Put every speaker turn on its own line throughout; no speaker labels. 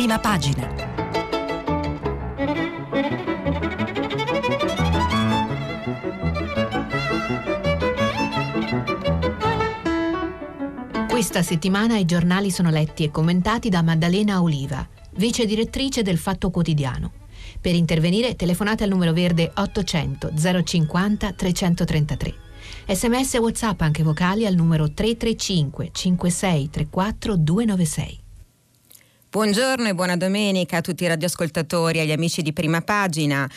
prima pagina. Questa settimana i giornali sono letti e commentati da Maddalena Oliva, vice direttrice del Fatto Quotidiano. Per intervenire telefonate al numero verde 800 050 333. Sms e WhatsApp anche vocali al numero 335 5634 296.
Buongiorno e buona domenica a tutti i radioascoltatori, agli amici di prima pagina.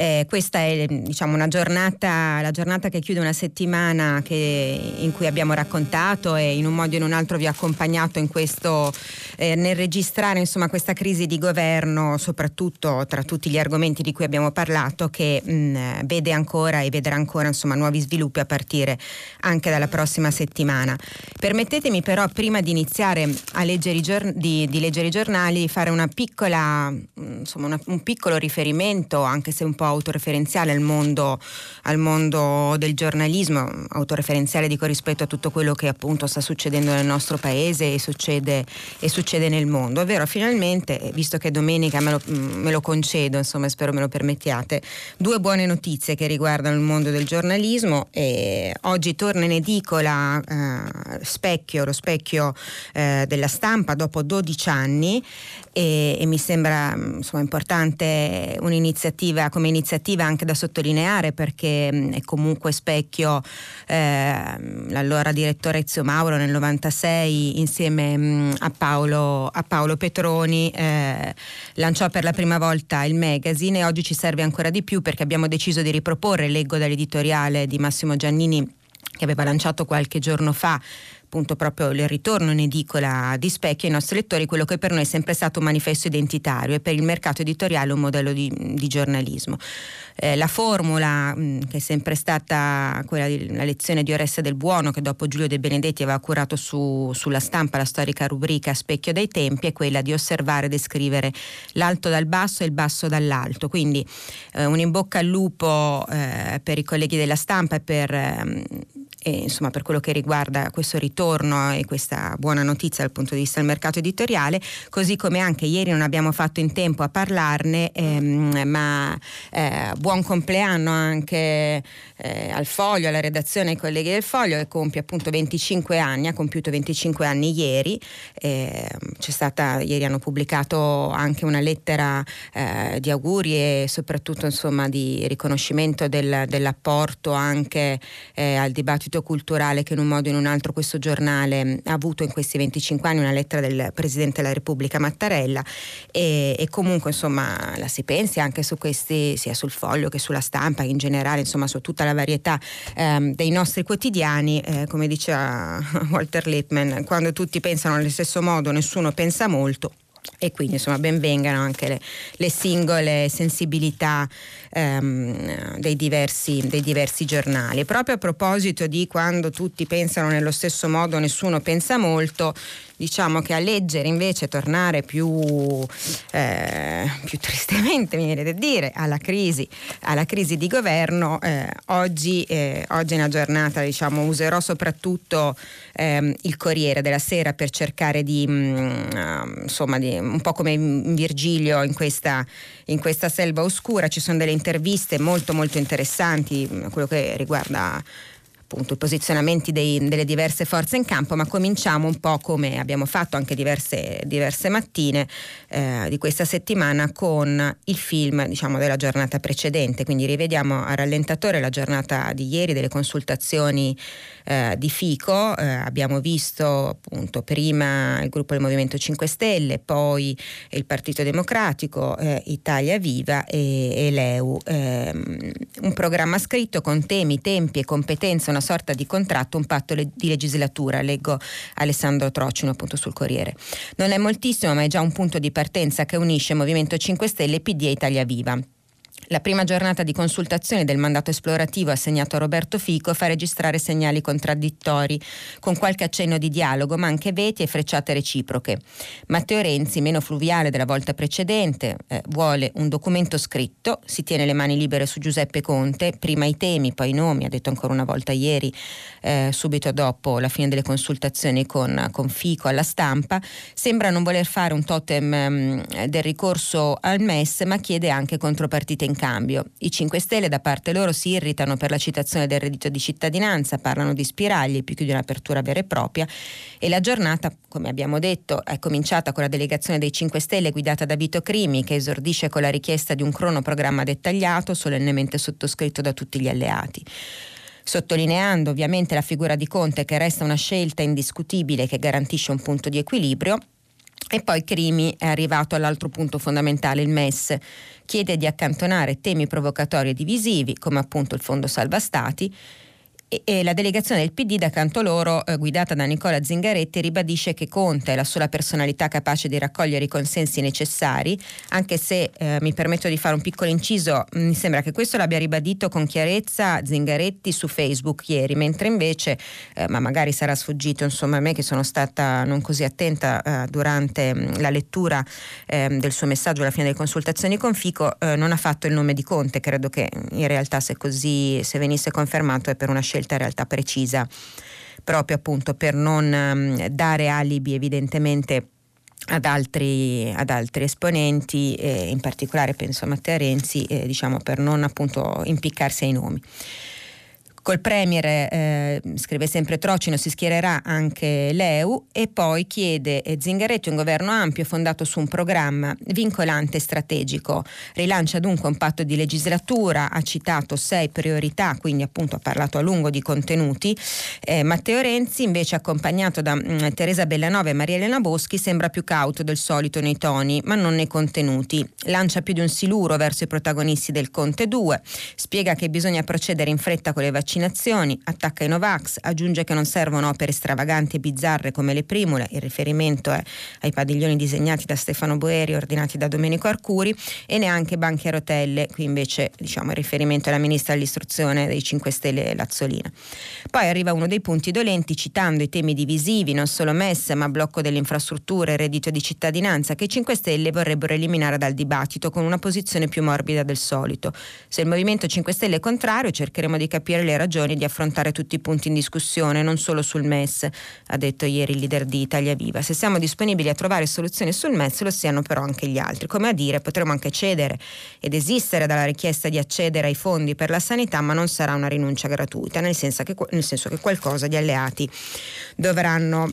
Eh, questa è diciamo, una giornata, la giornata che chiude una settimana che, in cui abbiamo raccontato e in un modo o in un altro vi ho accompagnato questo, eh, nel registrare insomma, questa crisi di governo, soprattutto tra tutti gli argomenti di cui abbiamo parlato, che mh, vede ancora e vedrà ancora insomma, nuovi sviluppi a partire anche dalla prossima settimana. Permettetemi però prima di iniziare a leggere i, giorn- di, di leggere i giornali fare piccola, insomma, una, un piccolo riferimento, anche se un po' autoreferenziale al mondo, al mondo del giornalismo, autoreferenziale dico rispetto a tutto quello che appunto sta succedendo nel nostro paese e succede, e succede nel mondo. Ovvero finalmente, visto che domenica me lo, me lo concedo, insomma spero me lo permettiate, due buone notizie che riguardano il mondo del giornalismo. E oggi torna in edicola eh, Specchio, lo specchio eh, della stampa dopo 12 anni e, e mi sembra insomma, importante un'iniziativa come iniziativa anche da sottolineare perché mh, è comunque specchio eh, l'allora direttore Ezio Mauro nel 96 insieme mh, a, Paolo, a, Paolo, Petroni eh, lanciò per la prima volta il magazine. E oggi ci serve ancora di più perché abbiamo deciso di riproporre, leggo dall'editoriale di Massimo Giannini che aveva lanciato qualche giorno fa appunto proprio il ritorno in edicola di Specchio ai nostri lettori quello che per noi è sempre stato un manifesto identitario e per il mercato editoriale un modello di, di giornalismo. Eh, la formula mh, mm, che è sempre stata quella della lezione di Oreste del Buono che dopo Giulio De Benedetti aveva curato su, sulla stampa la storica rubrica Specchio dei tempi è quella di osservare e descrivere l'alto dal basso e il basso dall'alto. Quindi eh, un in bocca al lupo eh, per i colleghi della stampa e per ehm, e, insomma, per quello che riguarda questo ritorno e questa buona notizia dal punto di vista del mercato editoriale, così come anche ieri non abbiamo fatto in tempo a parlarne, ehm, ma eh, buon compleanno anche eh, al Foglio, alla redazione ai colleghi del Foglio che compie appunto 25 anni, ha compiuto 25 anni ieri, eh, c'è stata, ieri hanno pubblicato anche una lettera eh, di auguri e soprattutto insomma di riconoscimento del, dell'apporto anche eh, al dibattito dibattito culturale che in un modo o in un altro questo giornale ha avuto in questi 25 anni, una lettera del Presidente della Repubblica Mattarella e, e comunque insomma la si pensi anche su questi, sia sul foglio che sulla stampa, in generale insomma su tutta la varietà ehm, dei nostri quotidiani, eh, come diceva Walter Lippmann, quando tutti pensano allo stesso modo nessuno pensa molto e quindi insomma benvengano anche le, le singole sensibilità ehm, dei, diversi, dei, diversi, giornali. Proprio a proposito di quando tutti pensano nello stesso modo, nessuno pensa molto, diciamo che a leggere invece tornare più, eh, più tristemente, mi viene da dire, alla crisi, alla crisi di governo, eh, oggi, eh, oggi, è una giornata, diciamo, userò soprattutto ehm, il Corriere della Sera per cercare di, mh, mm, insomma, di, un po' come in Virgilio in questa, in questa selva oscura, ci sono delle interviste molto molto interessanti, quello che riguarda appunto i posizionamenti dei, delle diverse forze in campo, ma cominciamo un po' come abbiamo fatto anche diverse, diverse mattine eh, di questa settimana con il film diciamo, della giornata precedente, quindi rivediamo a rallentatore la giornata di ieri delle consultazioni eh, di Fico, eh, abbiamo visto appunto prima il gruppo del Movimento 5 Stelle, poi il Partito Democratico, eh, Italia Viva e, e l'EU, ehm, un programma scritto con temi, tempi e competenze, una sorta di contratto, un patto le- di legislatura, leggo Alessandro Trocino appunto sul Corriere. Non è moltissimo ma è già un punto di partenza che unisce Movimento 5 Stelle, PD e Italia Viva. La prima giornata di consultazione del mandato esplorativo assegnato a Roberto Fico fa registrare segnali contraddittori, con qualche accenno di dialogo, ma anche veti e frecciate reciproche. Matteo Renzi, meno fluviale della volta precedente, eh, vuole un documento scritto, si tiene le mani libere su Giuseppe Conte, prima i temi, poi i nomi, ha detto ancora una volta ieri, eh, subito dopo la fine delle consultazioni con, con, Fico alla stampa, sembra non voler fare un totem eh, del ricorso al MES, ma chiede anche contropartite in cambio. I 5 Stelle da parte loro si irritano per la citazione del reddito di cittadinanza, parlano di spiragli più che di un'apertura vera e propria e la giornata, come abbiamo detto, è cominciata con la delegazione dei 5 Stelle guidata da Vito Crimi che esordisce con la richiesta di un cronoprogramma dettagliato solennemente sottoscritto da tutti gli alleati sottolineando ovviamente la figura di Conte che resta una scelta indiscutibile che garantisce un punto di equilibrio e poi Crimi è arrivato all'altro punto fondamentale, il MES. Chiede di accantonare temi provocatori e divisivi, come appunto il Fondo Salva Stati, e, e la delegazione del PD da canto loro, eh, guidata da Nicola Zingaretti, ribadisce che Conte è la sola personalità capace di raccogliere i consensi necessari, anche se eh, mi permetto di fare un piccolo inciso, mi sembra che questo l'abbia ribadito con chiarezza Zingaretti su Facebook ieri, mentre invece, eh, ma magari sarà sfuggito insomma a me che sono stata non così attenta eh, durante mh, la lettura ehm, del suo messaggio alla fine delle consultazioni con Fico, eh, non ha fatto il nome di Conte, credo che in realtà se così, se venisse confermato è per una scelta scelta in realtà precisa, proprio appunto per non um, dare alibi evidentemente ad altri, ad altri, esponenti, eh, in particolare penso a Matteo Renzi, eh, diciamo per non appunto impiccarsi ai nomi. Col Premier, eh, scrive sempre Trocino, si schiererà anche l'EU e poi chiede eh, Zingaretti un governo ampio fondato su un programma vincolante e strategico. Rilancia dunque un patto di legislatura, ha citato sei priorità, quindi appunto ha parlato a lungo di contenuti. Eh, Matteo Renzi invece accompagnato da mh, mm, Teresa Bellanova e Maria Elena Boschi sembra più cauto del solito nei toni, ma non nei contenuti. Lancia più di un siluro verso i protagonisti del Conte 2, spiega che bisogna procedere in fretta con le vaccinazioni vaccinazioni, attacca i Novax, aggiunge che non servono opere stravaganti e bizzarre come le primule, il riferimento è ai padiglioni disegnati da Stefano Boeri ordinati da Domenico Arcuri e neanche banchi a rotelle, qui invece diciamo il riferimento alla ministra dell'istruzione dei 5 Stelle Lazzolina. Poi arriva uno dei punti dolenti citando i temi divisivi, non solo MES ma blocco delle infrastrutture reddito di cittadinanza che i 5 Stelle vorrebbero eliminare dal dibattito con una posizione più morbida del solito. Se il Movimento 5 Stelle è contrario cercheremo di capire le ragioni di affrontare tutti i punti in discussione, non solo sul MES, ha detto ieri il leader di Italia Viva. Se siamo disponibili a trovare soluzioni sul MES, lo siano però anche gli altri. Come a dire, potremo anche cedere ed esistere dalla richiesta di accedere ai fondi per la sanità, ma non sarà una rinuncia gratuita, nel senso che, nel senso che qualcosa gli alleati dovranno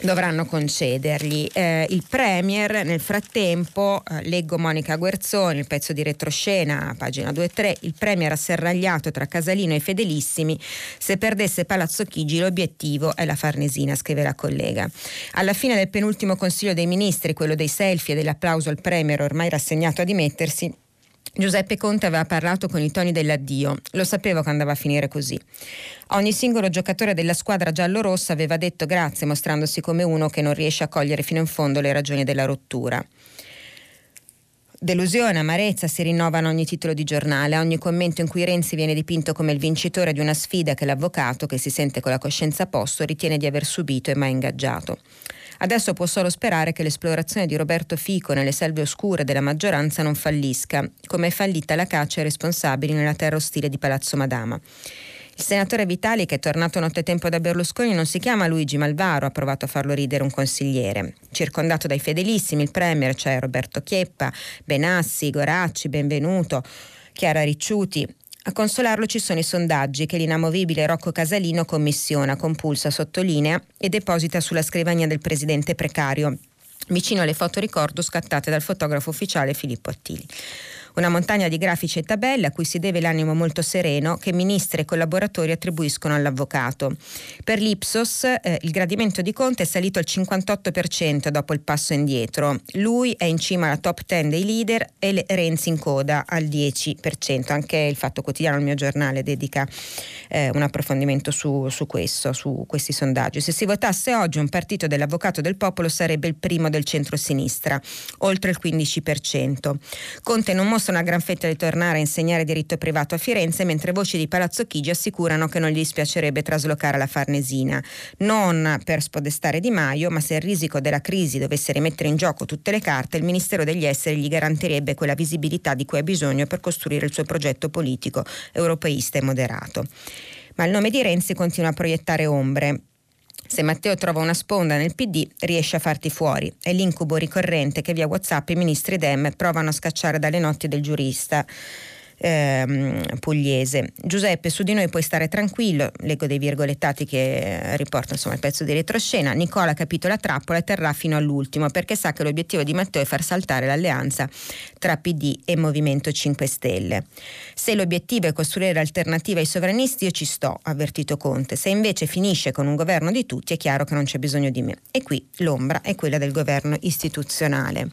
dovranno concedergli. Eh, il Premier nel frattempo, eh, leggo Monica Guerzoni, il pezzo di retroscena, pagina 2-3, il Premier asserragliato tra Casalino e Fedelissimi, se perdesse Palazzo Chigi l'obiettivo è la Farnesina, scrive la collega. Alla fine del penultimo Consiglio dei Ministri, quello dei selfie e dell'applauso al Premier ormai rassegnato a dimettersi, Giuseppe Conte aveva parlato con i toni dell'addio, lo sapevo che andava a finire così. Ogni singolo giocatore della squadra giallo-rossa aveva detto grazie mostrandosi come uno che non riesce a cogliere fino in fondo le ragioni della rottura. Delusione, amarezza si rinnovano ogni titolo di giornale, ogni commento in cui Renzi viene dipinto come il vincitore di una sfida che l'avvocato, che si sente con la coscienza a posto, ritiene di aver subito e mai ingaggiato. Adesso può solo sperare che l'esplorazione di Roberto Fico nelle selve oscure della maggioranza non fallisca, come è fallita la caccia ai responsabili nella terra ostile di Palazzo Madama. Il senatore Vitali, che è tornato nottetempo da Berlusconi, non si chiama Luigi Malvaro, ha provato a farlo ridere un consigliere. Circondato dai fedelissimi, il Premier, cioè Roberto Chieppa, Benassi, Goracci, Benvenuto, Chiara Ricciuti, a consolarlo ci sono i sondaggi che l'inamovibile Rocco Casalino commissiona, compulsa, sottolinea e deposita sulla scrivania del presidente precario, vicino alle foto ricordo scattate dal fotografo ufficiale Filippo Attili. Una montagna di grafici e tabelle a cui si deve l'animo molto sereno che ministri e collaboratori attribuiscono all'avvocato. Per l'Ipsos eh, il gradimento di Conte è salito al 58% dopo il passo indietro. Lui è in cima alla top 10 dei leader e Renzi in coda al 10%. Anche il Fatto Quotidiano, il mio giornale, dedica eh, un approfondimento su, su questo, su questi sondaggi. Se si votasse oggi un partito dell'avvocato del popolo sarebbe il primo del centro-sinistra, oltre il 15%. Conte non mostra una gran fetta di tornare a insegnare diritto privato a Firenze, mentre voci di Palazzo Chigi assicurano che non gli dispiacerebbe traslocare la Farnesina. Non per spodestare Di Maio, ma se il risico della crisi dovesse rimettere in gioco tutte le carte, il Ministero degli Esteri gli garantirebbe quella visibilità di cui ha bisogno per costruire il suo progetto politico europeista e moderato. Ma il nome di Renzi continua a proiettare ombre. Se Matteo trova una sponda nel PD, riesce a farti fuori. È l'incubo ricorrente che via WhatsApp i ministri Dem provano a scacciare dalle notti del giurista ehm, pugliese. Giuseppe, su di noi puoi stare tranquillo, leggo dei virgolettati che riportano insomma, il pezzo di retroscena. Nicola ha capito la trappola e terrà fino all'ultimo perché sa che l'obiettivo di Matteo è far saltare l'alleanza tra PD e Movimento 5 Stelle. Se l'obiettivo è costruire alternative ai sovranisti, io ci sto, ha avvertito Conte. Se invece finisce con un governo di tutti, è chiaro che non c'è bisogno di me. E qui l'ombra è quella del governo istituzionale.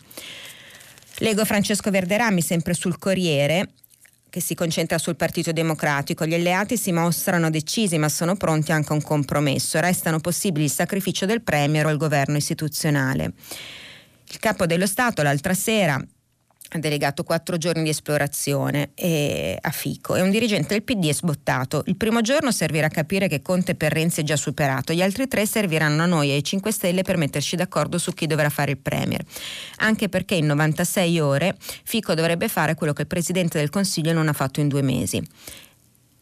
Leggo Francesco Verderami sempre sul Corriere che si concentra sul Partito Democratico. Gli alleati si mostrano decisi ma sono pronti anche a un compromesso. Restano possibili il sacrificio del Premier o il governo istituzionale. Il capo dello Stato l'altra sera ha delegato quattro giorni di esplorazione a Fico e un dirigente del PD è sbottato. Il primo giorno servirà a capire che Conte per Renzi è già superato, gli altri tre serviranno a noi e ai 5 Stelle per metterci d'accordo su chi dovrà fare il Premier. Anche perché in 96 ore Fico dovrebbe fare quello che il Presidente del Consiglio non ha fatto in due mesi.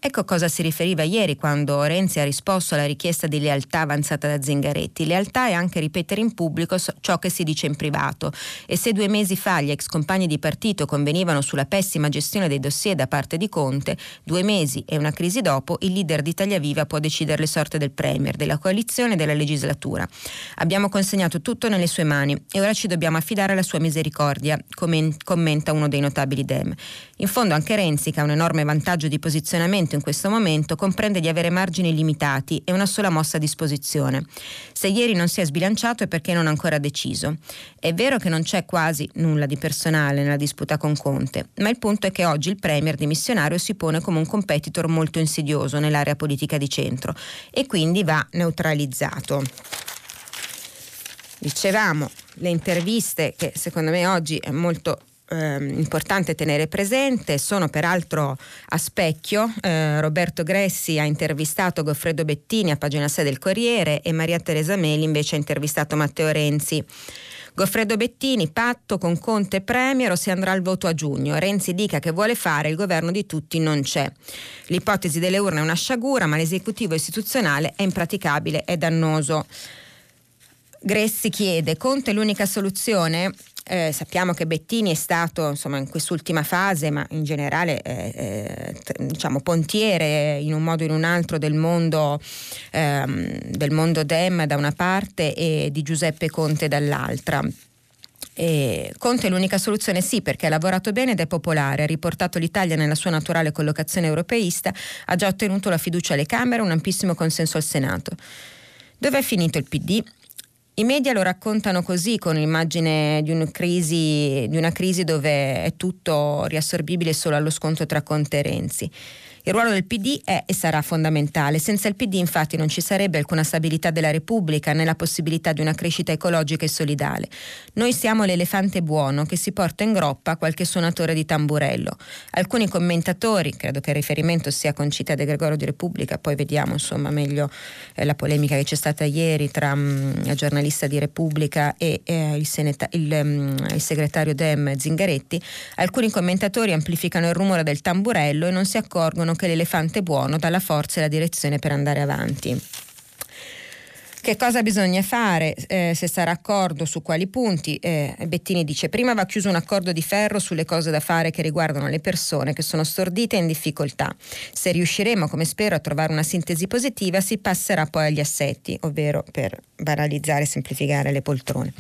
Ecco a cosa si riferiva ieri quando Renzi ha risposto alla richiesta di lealtà avanzata da Zingaretti. Lealtà è anche ripetere in pubblico ciò che si dice in privato. E se due mesi fa gli ex compagni di partito convenivano sulla pessima gestione dei dossier da parte di Conte, due mesi e una crisi dopo, il leader di Italia Viva può decidere le sorte del Premier, della coalizione e della legislatura. Abbiamo consegnato tutto nelle sue mani e ora ci dobbiamo affidare alla sua misericordia, commenta uno dei notabili Dem. In fondo anche Renzi, che ha un enorme vantaggio di posizionamento in questo momento, comprende di avere margini limitati e una sola mossa a disposizione. Se ieri non si è sbilanciato è perché non ha ancora deciso. È vero che non c'è quasi nulla di personale nella disputa con Conte, ma il punto è che oggi il Premier dimissionario si pone come un competitor molto insidioso nell'area politica di centro e quindi va neutralizzato. Dicevamo, le interviste che secondo me oggi è molto eh, importante tenere presente sono peraltro a specchio. Eh, Roberto Gressi ha intervistato Goffredo Bettini a pagina 6 del Corriere e Maria Teresa Meli invece ha intervistato Matteo Renzi. Goffredo Bettini, patto con Conte Premier o si andrà al voto a giugno. Renzi dica che vuole fare, il governo di tutti non c'è. L'ipotesi delle urne è una sciagura, ma l'esecutivo istituzionale è impraticabile e dannoso. Gressi chiede, Conte è l'unica soluzione? Eh, sappiamo che Bettini è stato insomma, in quest'ultima fase, ma in generale eh, eh, diciamo, pontiere in un modo o in un altro del mondo, ehm, del mondo Dem da una parte e di Giuseppe Conte dall'altra. E Conte è l'unica soluzione sì perché ha lavorato bene ed è popolare, ha riportato l'Italia nella sua naturale collocazione europeista, ha già ottenuto la fiducia alle Camere e un ampissimo consenso al Senato. Dove è finito il PD? I media lo raccontano così, con l'immagine di una, crisi, di una crisi dove è tutto riassorbibile solo allo scontro tra Conte e Renzi. Il ruolo del PD è e sarà fondamentale. Senza il PD infatti non ci sarebbe alcuna stabilità della Repubblica né la possibilità di una crescita ecologica e solidale. Noi siamo l'elefante buono che si porta in groppa qualche suonatore di tamburello. Alcuni commentatori, credo che il riferimento sia con Città De Gregorio di Repubblica, poi vediamo insomma meglio eh, la polemica che c'è stata ieri tra um, la giornalista di Repubblica e eh, il, seneta- il, um, il segretario Dem Zingaretti, alcuni commentatori amplificano il rumore del tamburello e non si accorgono che l'elefante buono dà la forza e la direzione per andare avanti. Che cosa bisogna fare? Eh, se sarà accordo su quali punti? Eh, Bettini dice prima va chiuso un accordo di ferro sulle cose da fare che riguardano le persone che sono stordite e in difficoltà. Se riusciremo, come spero, a trovare una sintesi positiva, si passerà poi agli assetti, ovvero per banalizzare e semplificare le poltrone.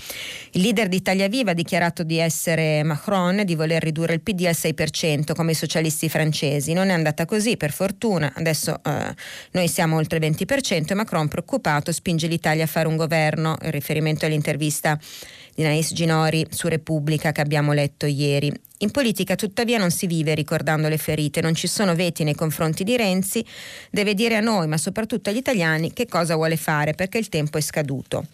Il leader di Italia Viva ha dichiarato di essere Macron di voler ridurre il PD al 6% come i socialisti francesi. Non è andata così, per fortuna. Adesso eh, noi siamo oltre il 20% e Macron preoccupato spinge l'Italia a fare un governo, in riferimento all'intervista di Nais Ginori su Repubblica che abbiamo letto ieri. In politica tuttavia non si vive ricordando le ferite, non ci sono veti nei confronti di Renzi, deve dire a noi, ma soprattutto agli italiani, che cosa vuole fare perché il tempo è scaduto.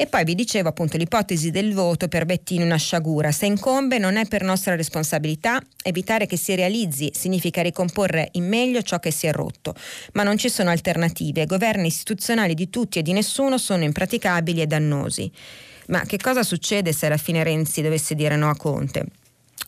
E poi vi dicevo appunto l'ipotesi del voto per Bettini una sciagura. Se incombe non è per nostra responsabilità, evitare che si realizzi significa ricomporre in meglio ciò che si è rotto, ma non ci sono alternative. Governi istituzionali di tutti e di nessuno sono impraticabili e dannosi. Ma che cosa succede se alla fine Renzi dovesse dire no a Conte?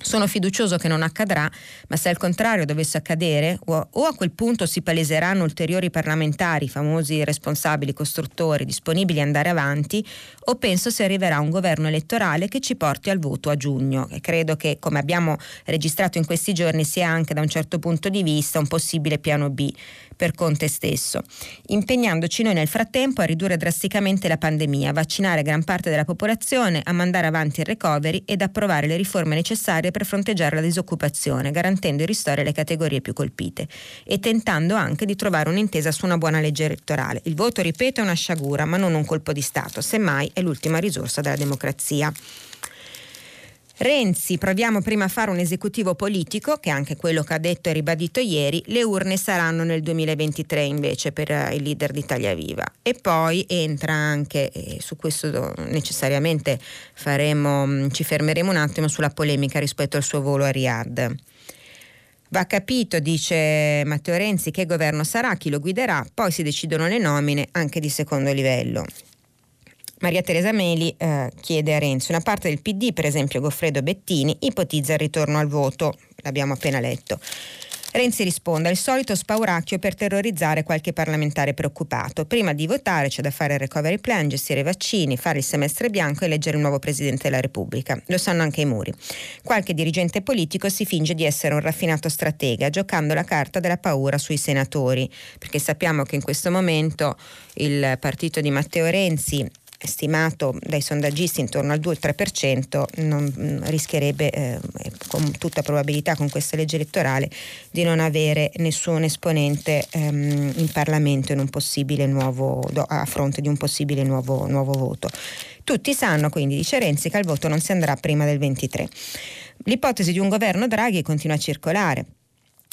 Sono fiducioso che non accadrà, ma se al contrario dovesse accadere, o, a quel punto si paleseranno ulteriori parlamentari, famosi responsabili costruttori, disponibili ad andare avanti, o penso si arriverà a un governo elettorale che ci porti al voto a giugno. E credo che, come abbiamo registrato in questi giorni, sia anche da un certo punto di vista un possibile piano B per Conte stesso, impegnandoci noi nel frattempo a ridurre drasticamente la pandemia, a vaccinare gran parte della popolazione, a mandare avanti il recovery ed approvare le riforme necessarie per fronteggiare la disoccupazione, garantendo i ristori alle categorie più colpite e tentando anche di trovare un'intesa su una buona legge elettorale. Il voto, ripeto, è una sciagura, ma non un colpo di Stato, semmai è l'ultima risorsa della democrazia. Renzi, proviamo prima a fare un esecutivo politico, che è anche quello che ha detto e ribadito ieri, le urne saranno nel 2023 invece per eh, il leader di Italia Viva. E poi entra anche, e su questo necessariamente faremo, mm, ci fermeremo un attimo sulla polemica rispetto al suo volo a Riyadh. Va capito, dice Matteo Renzi, che governo sarà, chi lo guiderà, poi si decidono le nomine anche di secondo livello. Maria Teresa Meli eh, chiede a Renzi una parte del PD, per esempio Goffredo Bettini, ipotizza il ritorno al voto, l'abbiamo appena letto. Renzi risponde al solito spauracchio per terrorizzare qualche parlamentare preoccupato. Prima di votare c'è da fare il recovery plan, gestire i vaccini, fare il semestre bianco e eleggere il nuovo Presidente della Repubblica. Lo sanno anche i muri. Qualche dirigente politico si finge di essere un raffinato stratega, giocando la carta della paura sui senatori, perché sappiamo che in questo momento il partito di Matteo Renzi stimato dai sondaggisti intorno al 2-3%, non, mm, rischierebbe eh, con tutta probabilità con questa legge elettorale di non avere nessun esponente ehm, in Parlamento in nuovo, a fronte di un possibile nuovo, nuovo voto. Tutti sanno quindi, dice Renzi, che al voto non si andrà prima del 23. L'ipotesi di un governo Draghi continua a circolare.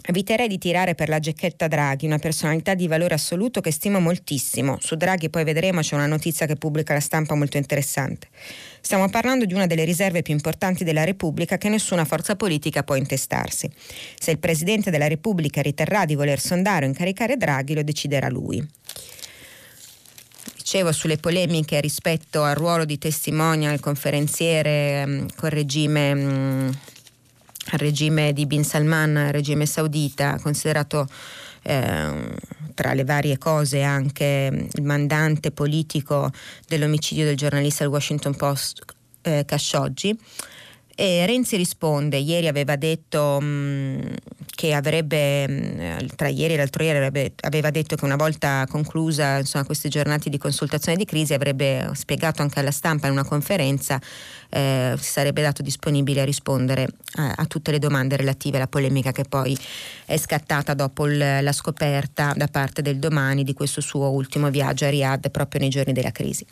Eviterei di tirare per la gecchetta Draghi, una personalità di valore assoluto che stimo moltissimo. Su Draghi poi vedremo c'è una notizia che pubblica la stampa molto interessante. Stiamo parlando di una delle riserve più importanti della Repubblica che nessuna forza politica può intestarsi. Se il Presidente della Repubblica riterrà di voler sondare o incaricare Draghi, lo deciderà lui dicevo sulle polemiche rispetto al ruolo di testimonial conferenziere mh, col regime mh, al regime di Bin Salman, regime saudita, considerato eh, tra le varie cose anche il mandante politico dell'omicidio del giornalista del Washington Post eh, Khashoggi. E Renzi risponde, ieri aveva detto mh, mm, che avrebbe, mm, tra ieri e l'altro ieri avrebbe, aveva detto che una volta conclusa insomma, queste giornate di consultazione di crisi avrebbe spiegato anche alla stampa in una conferenza eh, si sarebbe dato disponibile a rispondere a, a, tutte le domande relative alla polemica che poi è scattata dopo il, la scoperta da parte del domani di questo suo ultimo viaggio a Riyadh proprio nei giorni della crisi.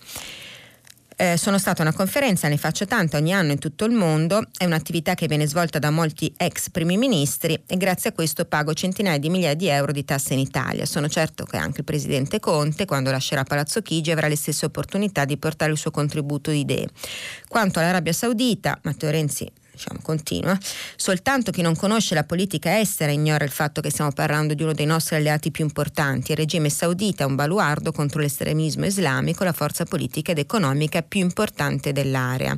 Eh, sono stata a una conferenza, ne faccio tante ogni anno in tutto il mondo, è un'attività che viene svolta da molti ex primi ministri e grazie a questo pago centinaia di migliaia di euro di tasse in Italia. Sono certo che anche il presidente Conte, quando lascerà Palazzo Chigi, avrà le stesse opportunità di portare il suo contributo di idee. Quanto all'Arabia Saudita, Matteo Renzi diciamo, continua, soltanto chi non conosce la politica estera ignora il fatto che stiamo parlando di uno dei nostri alleati più importanti. Il regime saudita è un baluardo contro l'estremismo islamico, la forza politica ed economica più importante dell'area.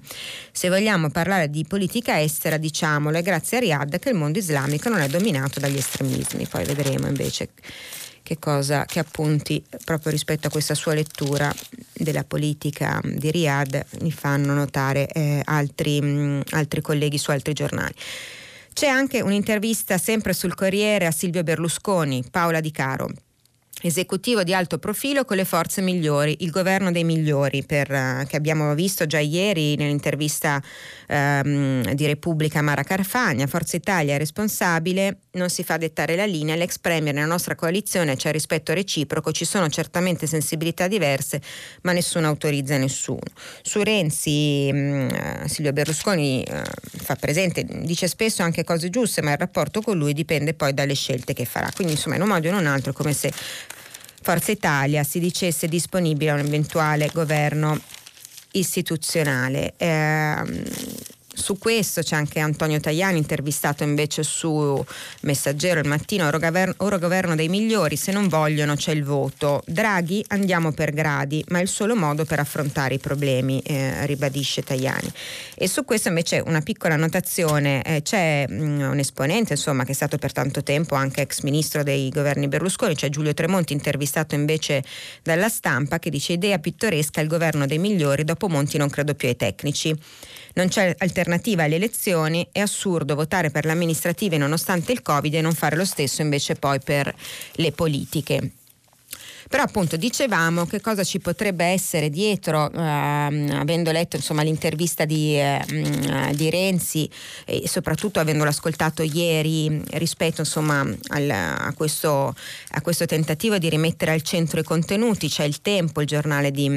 Se vogliamo parlare di politica estera, diciamolo, è grazie a Riyadh che il mondo islamico non è dominato dagli estremismi. Poi vedremo invece che cosa, che appunti proprio rispetto a questa sua lettura della politica di Riyadh mi fanno notare eh, altri, mh, altri colleghi su altri giornali. C'è anche un'intervista sempre sul Corriere a Silvio Berlusconi, Paola Di Caro, esecutivo di alto profilo con le forze migliori, il governo dei migliori, per, uh, che abbiamo visto già ieri nell'intervista um, di Repubblica Mara Carfagna. Forza Italia è responsabile, non si fa dettare la linea, l'ex premier nella nostra coalizione c'è rispetto reciproco, ci sono certamente sensibilità diverse, ma nessuno autorizza nessuno. Su Renzi um, Silvio Berlusconi uh, fa presente, dice spesso anche cose giuste, ma il rapporto con lui dipende poi dalle scelte che farà. Quindi insomma in un modo o in un altro come se Forza Italia si dicesse disponibile a un eventuale governo istituzionale. Eh, su questo c'è anche Antonio Tajani intervistato invece su Messaggero il mattino, ora governo, dei migliori, se non vogliono c'è il voto. Draghi andiamo per gradi, ma è il solo modo per affrontare i problemi, eh, ribadisce Tajani. E su questo invece una piccola notazione, eh, c'è mh, mm, un esponente insomma, che è stato per tanto tempo anche ex ministro dei governi Berlusconi, c'è Giulio Tremonti intervistato invece dalla stampa che dice idea pittoresca il governo dei migliori, dopo Monti non credo più ai tecnici. Non c'è alternativa alle elezioni, è assurdo votare per le amministrative nonostante il Covid e non fare lo stesso invece poi per le politiche. Però appunto dicevamo che cosa ci potrebbe essere dietro, ehm, avendo letto insomma, l'intervista di, eh, di, Renzi e soprattutto avendolo ascoltato ieri rispetto insomma, al, a, questo, a, questo, tentativo di rimettere al centro i contenuti, c'è il tempo, il giornale di,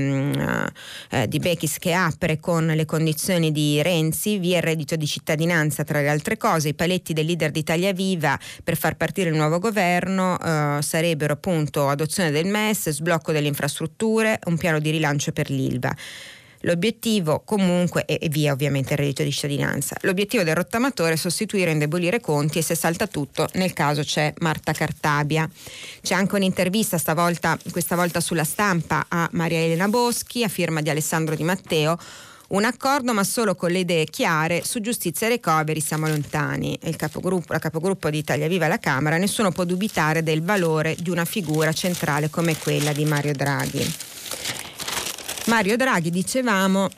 eh, di Bechis che apre con le condizioni di Renzi, via il reddito di cittadinanza tra le altre cose, i paletti del leader d'Italia Viva per far partire il nuovo governo eh, sarebbero appunto adozione del MES, MES, sblocco delle infrastrutture, un piano di rilancio per l'ILVA. L'obiettivo comunque, e via ovviamente il reddito di cittadinanza, l'obiettivo del rottamatore è sostituire e indebolire conti e se salta tutto, nel caso c'è Marta Cartabia. C'è anche un'intervista stavolta, questa volta sulla stampa a Maria Elena Boschi a firma di Alessandro Di Matteo un accordo ma solo con le idee chiare su giustizia e recovery siamo lontani. Il capogruppo, la capogruppo di Italia Viva alla Camera, nessuno può dubitare del valore di una figura centrale come quella di Mario Draghi. Mario Draghi, dicevamo,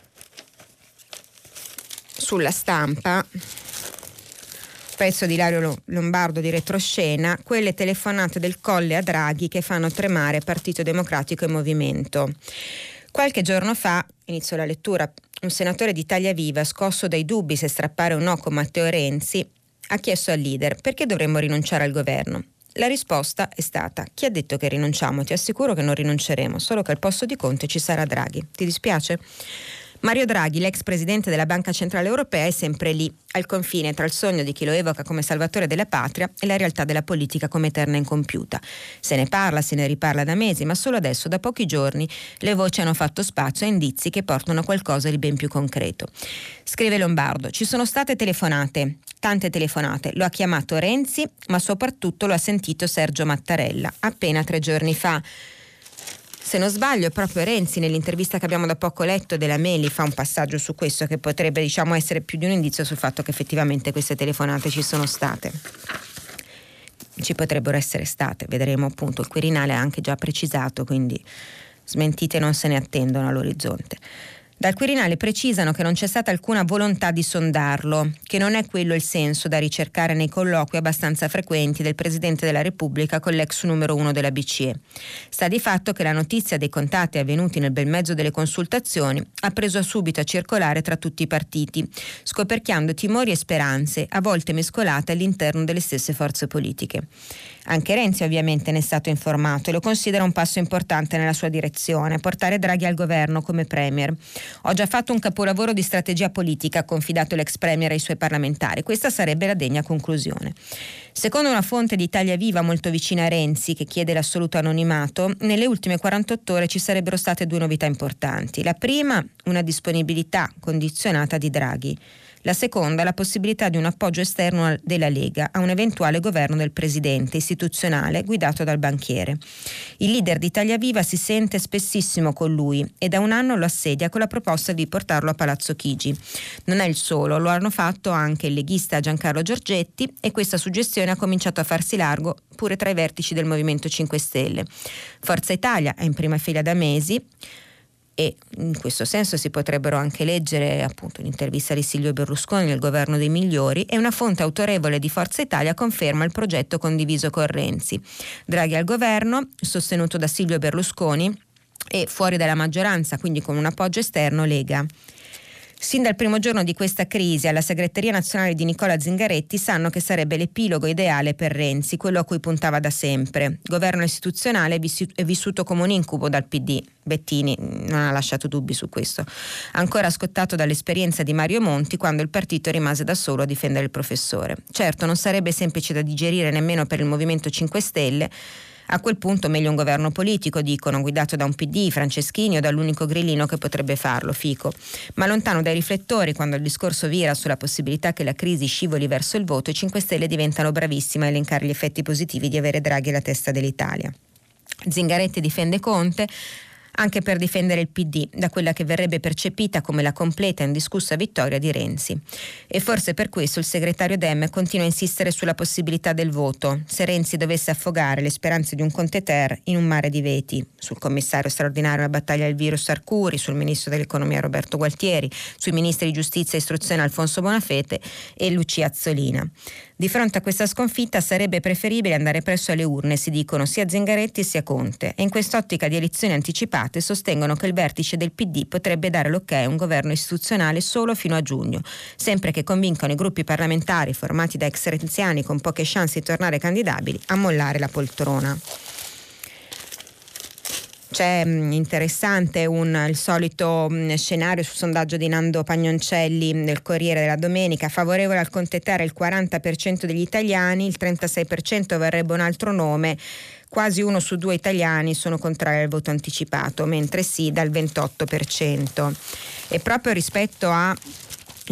sulla stampa, pezzo di Lario Lombardo di retroscena, quelle telefonate del colle a Draghi che fanno tremare Partito Democratico e Movimento. Qualche giorno fa, inizio la lettura, un senatore di Italia Viva, scosso dai dubbi se strappare o no con Matteo Renzi, ha chiesto al leader perché dovremmo rinunciare al governo. La risposta è stata: Chi ha detto che rinunciamo? Ti assicuro che non rinunceremo, solo che al posto di Conte ci sarà Draghi. Ti dispiace? Mario Draghi, l'ex presidente della Banca Centrale Europea, è sempre lì, al confine tra il sogno di chi lo evoca come salvatore della patria e la realtà della politica come eterna incompiuta. Se ne parla, se ne riparla da mesi, ma solo adesso, da pochi giorni, le voci hanno fatto spazio a indizi che portano a qualcosa di ben più concreto. Scrive Lombardo, ci sono state telefonate, tante telefonate, lo ha chiamato Renzi, ma soprattutto lo ha sentito Sergio Mattarella appena tre giorni fa. Se non sbaglio, è proprio Renzi nell'intervista che abbiamo da poco letto della Meli fa un passaggio su questo che potrebbe diciamo, essere più di un indizio sul fatto che effettivamente queste telefonate ci sono state. Ci potrebbero essere state, vedremo appunto, il Quirinale ha anche già precisato, quindi smentite non se ne attendono all'orizzonte. Dal Quirinale precisano che non c'è stata alcuna volontà di sondarlo, che non è quello il senso da ricercare nei colloqui abbastanza frequenti del Presidente della Repubblica con l'ex numero uno della BCE. Sta di fatto che la notizia dei contatti avvenuti nel bel mezzo delle consultazioni ha preso subito a circolare tra tutti i partiti, scoperchiando timori e speranze, a volte mescolate all'interno delle stesse forze politiche. Anche Renzi ovviamente ne è stato informato e lo considera un passo importante nella sua direzione, portare Draghi al governo come Premier. Ho già fatto un capolavoro di strategia politica, ha confidato l'ex Premier ai suoi parlamentari. Questa sarebbe la degna conclusione. Secondo una fonte di Italia Viva molto vicina a Renzi, che chiede l'assoluto anonimato, nelle ultime 48 ore ci sarebbero state due novità importanti. La prima, una disponibilità condizionata di Draghi. La seconda, la possibilità di un appoggio esterno della Lega a un eventuale governo del presidente istituzionale guidato dal banchiere. Il leader di Italia Viva si sente spessissimo con lui e da un anno lo assedia con la proposta di portarlo a Palazzo Chigi. Non è il solo, lo hanno fatto anche il leghista Giancarlo Giorgetti e questa suggestione ha cominciato a farsi largo pure tra i vertici del Movimento 5 Stelle. Forza Italia è in prima fila da mesi e in questo senso si potrebbero anche leggere appunto l'intervista di Silvio Berlusconi nel governo dei migliori e una fonte autorevole di Forza Italia conferma il progetto condiviso con Renzi. Draghi al governo, sostenuto da Silvio Berlusconi e fuori dalla maggioranza, quindi con un appoggio esterno Lega. Sin dal primo giorno di questa crisi alla segreteria nazionale di Nicola Zingaretti sanno che sarebbe l'epilogo ideale per Renzi, quello a cui puntava da sempre. Governo istituzionale è vissuto come un incubo dal PD. Bettini non ha lasciato dubbi su questo. Ancora scottato dall'esperienza di Mario Monti quando il partito rimase da solo a difendere il professore. Certo, non sarebbe semplice da digerire nemmeno per il Movimento 5 Stelle A quel punto meglio un governo politico, dicono, guidato da un PD, Franceschini o dall'unico grillino che potrebbe farlo, Fico. Ma lontano dai riflettori, quando il discorso vira sulla possibilità che la crisi scivoli verso il voto, i 5 Stelle diventano bravissimi a elencare gli effetti positivi di avere Draghi alla testa dell'Italia. Zingaretti difende Conte, anche per difendere il PD da quella che verrebbe percepita come la completa e indiscussa vittoria di Renzi. E forse per questo il segretario Dem continua a insistere sulla possibilità del voto, se Renzi dovesse affogare le speranze di un Conte Ter in un mare di veti, sul commissario straordinario alla battaglia del virus Arcuri, sul ministro dell'economia Roberto Gualtieri, sui ministri di giustizia e istruzione Alfonso Bonafete e Lucia Azzolina. Di fronte a questa sconfitta sarebbe preferibile andare presso alle urne, si dicono sia Zingaretti sia Conte, e in quest'ottica di elezioni anticipate sostengono che il vertice del PD potrebbe dare l'ok a un governo istituzionale solo fino a giugno, sempre che convincano i gruppi parlamentari formati da ex renziani con poche chance di tornare candidabili a mollare la poltrona. C'è mm, interessante un, il solito mm, scenario sul sondaggio di Nando Pagnoncelli mm, del Corriere della Domenica, favorevole al contettare il 40% degli italiani, il 36% vorrebbe un altro nome, quasi uno su due italiani sono contrari al voto anticipato, mentre sì dal 28%. E proprio rispetto a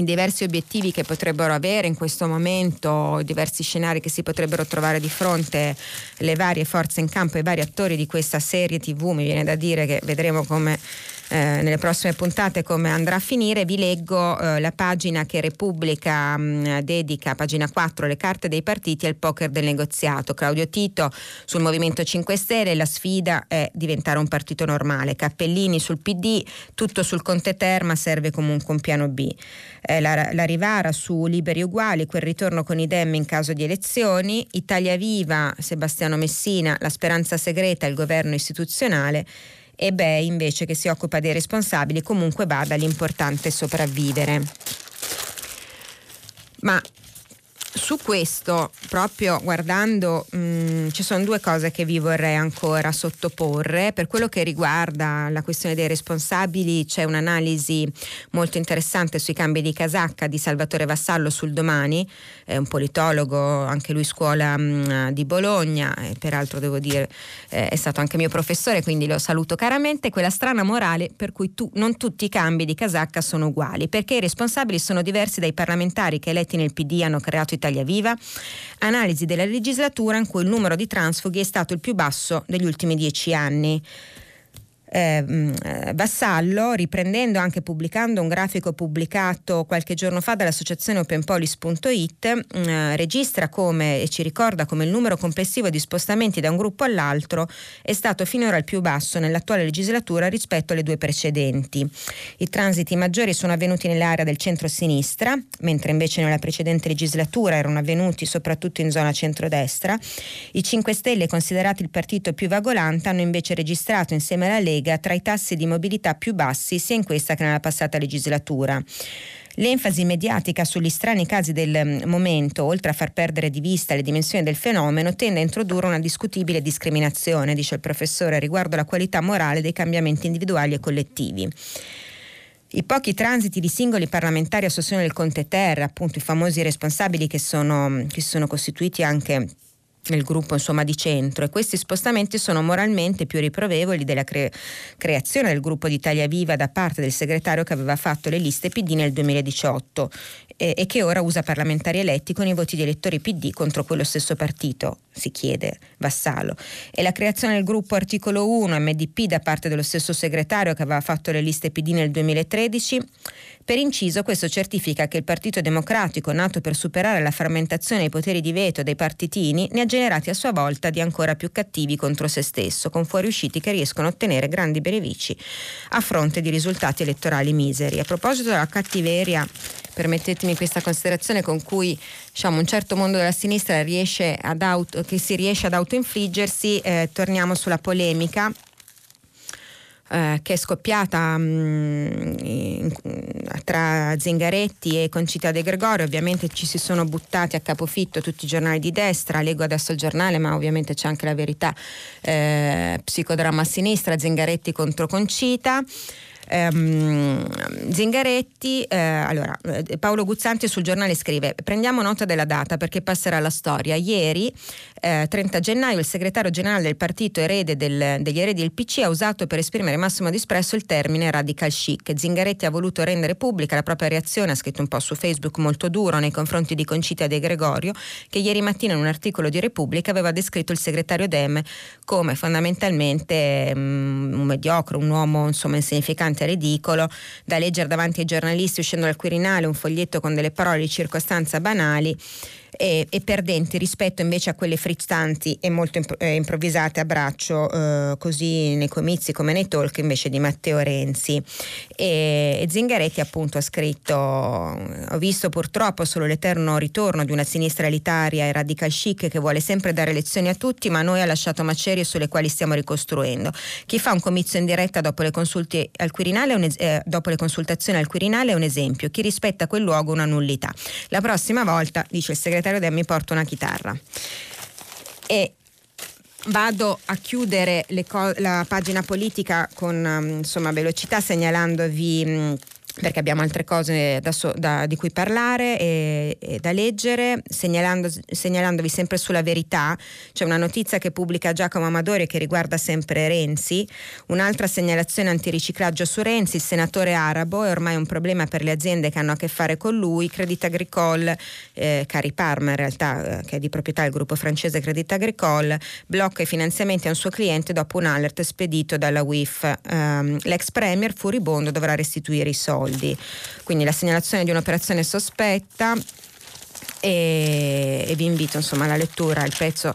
i diversi obiettivi che potrebbero avere in questo momento, diversi scenari che si potrebbero trovare di fronte le varie forze in campo, i vari attori di questa serie TV, mi viene da dire che vedremo come eh, nelle prossime puntate come andrà a finire, vi leggo eh, la pagina che Repubblica mh, mm, dedica, pagina 4, le carte dei partiti al poker del negoziato. Claudio Tito sul Movimento 5 Stelle, la sfida è diventare un partito normale. Cappellini sul PD, tutto sul Conte Terma serve comunque un piano B. Eh, la, la, Rivara su Liberi Uguali, quel ritorno con i Dem in caso di elezioni, Italia Viva, Sebastiano Messina, la speranza segreta, il governo istituzionale e Beh invece che si occupa dei responsabili comunque bada l'importante sopravvivere. Ma su questo, proprio guardando, mh, mm, ci sono due cose che vi vorrei ancora sottoporre. Per quello che riguarda la questione dei responsabili, c'è un'analisi molto interessante sui cambi di casacca di Salvatore Vassallo sul domani, è un politologo, anche lui scuola mh, mm, di Bologna, e peraltro devo dire eh, è stato anche mio professore, quindi lo saluto caramente. Quella strana morale per cui tu, non tutti i cambi di casacca sono uguali, perché i responsabili sono diversi dai parlamentari che eletti nel PD hanno creato i Italia Viva, analisi della legislatura in cui il numero di transfughi è stato il più basso degli ultimi dieci anni. Eh, Vassallo, riprendendo anche pubblicando un grafico pubblicato qualche giorno fa dall'associazione openpolis.it, eh, registra come e ci ricorda come il numero complessivo di spostamenti da un gruppo all'altro è stato finora il più basso nell'attuale legislatura rispetto alle due precedenti. I transiti maggiori sono avvenuti nell'area del centro-sinistra, mentre invece nella precedente legislatura erano avvenuti soprattutto in zona centrodestra. I 5 Stelle, considerati il partito più vagolante, hanno invece registrato insieme alla Lega Lega tra i tassi di mobilità più bassi sia in questa che nella passata legislatura. L'enfasi mediatica sugli strani casi del mm, momento, oltre a far perdere di vista le dimensioni del fenomeno, tende a introdurre una discutibile discriminazione, dice il professore, riguardo la qualità morale dei cambiamenti individuali e collettivi. I pochi transiti di singoli parlamentari a sostegno del Conte Terra, appunto i famosi responsabili che, sono, che si sono costituiti anche nel gruppo insomma, di centro. E questi spostamenti sono moralmente più riprovevoli della cre- creazione del gruppo di Italia Viva da parte del segretario che aveva fatto le liste PD nel 2018 e, e che ora usa parlamentari eletti con i voti di elettori PD contro quello stesso partito, si chiede Vassallo. E la creazione del gruppo articolo 1 MDP da parte dello stesso segretario che aveva fatto le liste PD nel 2013 per inciso, questo certifica che il Partito Democratico, nato per superare la frammentazione dei poteri di veto dei partitini, ne ha generati a sua volta di ancora più cattivi contro se stesso, con fuoriusciti che riescono a ottenere grandi benefici a fronte di risultati elettorali miseri. A proposito della cattiveria, permettetemi questa considerazione con cui diciamo, un certo mondo della sinistra riesce auto, che si riesce ad autoinfliggersi, eh, torniamo sulla polemica eh, che è scoppiata mh, mm, tra Zingaretti e Concita De Gregorio, ovviamente ci si sono buttati a capofitto tutti i giornali di destra, leggo adesso il giornale, ma ovviamente c'è anche la verità, eh, psicodramma a sinistra, Zingaretti contro Concita. Ehm, Zingaretti, eh, allora, eh, Paolo Guzzanti sul giornale scrive prendiamo nota della data perché passerà la storia. Ieri, eh, 30 gennaio, il segretario generale del partito erede del, degli eredi del PC ha usato per esprimere massimo disprezzo il termine radical chic. Zingaretti ha voluto rendere pubblica la propria reazione, ha scritto un po' su Facebook molto duro nei confronti di Concita De Gregorio, che ieri mattina in un articolo di Repubblica aveva descritto il segretario Dem come fondamentalmente um, un mediocre, un uomo insomma insignificante e ridicolo, da leggere davanti ai giornalisti uscendo dal Quirinale un foglietto con delle parole di circostanza banali e, e perdenti rispetto invece a quelle frizzanti e molto imp- eh, improvvisate a braccio eh, così nei comizi come nei talk invece di Matteo Renzi. E, e Zingaretti appunto ha scritto ho visto purtroppo solo l'eterno ritorno di una sinistra elitaria e radical chic che vuole sempre dare lezioni a tutti ma noi ha lasciato macerie sulle quali stiamo ricostruendo. Chi fa un comizio in diretta dopo le, es- eh, dopo le consultazioni al Quirinale è un esempio. Chi rispetta quel luogo una nullità la prossima volta dice il segretario segretario Dem mi porta una chitarra. E vado a chiudere co- la pagina politica con um, insomma, velocità segnalandovi... Um, perché abbiamo altre cose da so, da, di cui parlare e, e da leggere, segnalando, segnalandovi sempre sulla verità. C'è una notizia che pubblica Giacomo Amadori che riguarda sempre Renzi, un'altra segnalazione antiriciclaggio su Renzi, il senatore arabo è ormai un problema per le aziende che hanno a che fare con lui, Credit Agricole, eh, Cari Parma in realtà, eh, che è di proprietà del gruppo francese Credit Agricole, blocca i finanziamenti a un suo cliente dopo un alert spedito dalla WIF. Um, l'ex premier furibondo dovrà restituire i soldi soldi. Quindi la segnalazione di un'operazione sospetta e, e vi invito insomma alla lettura, il pezzo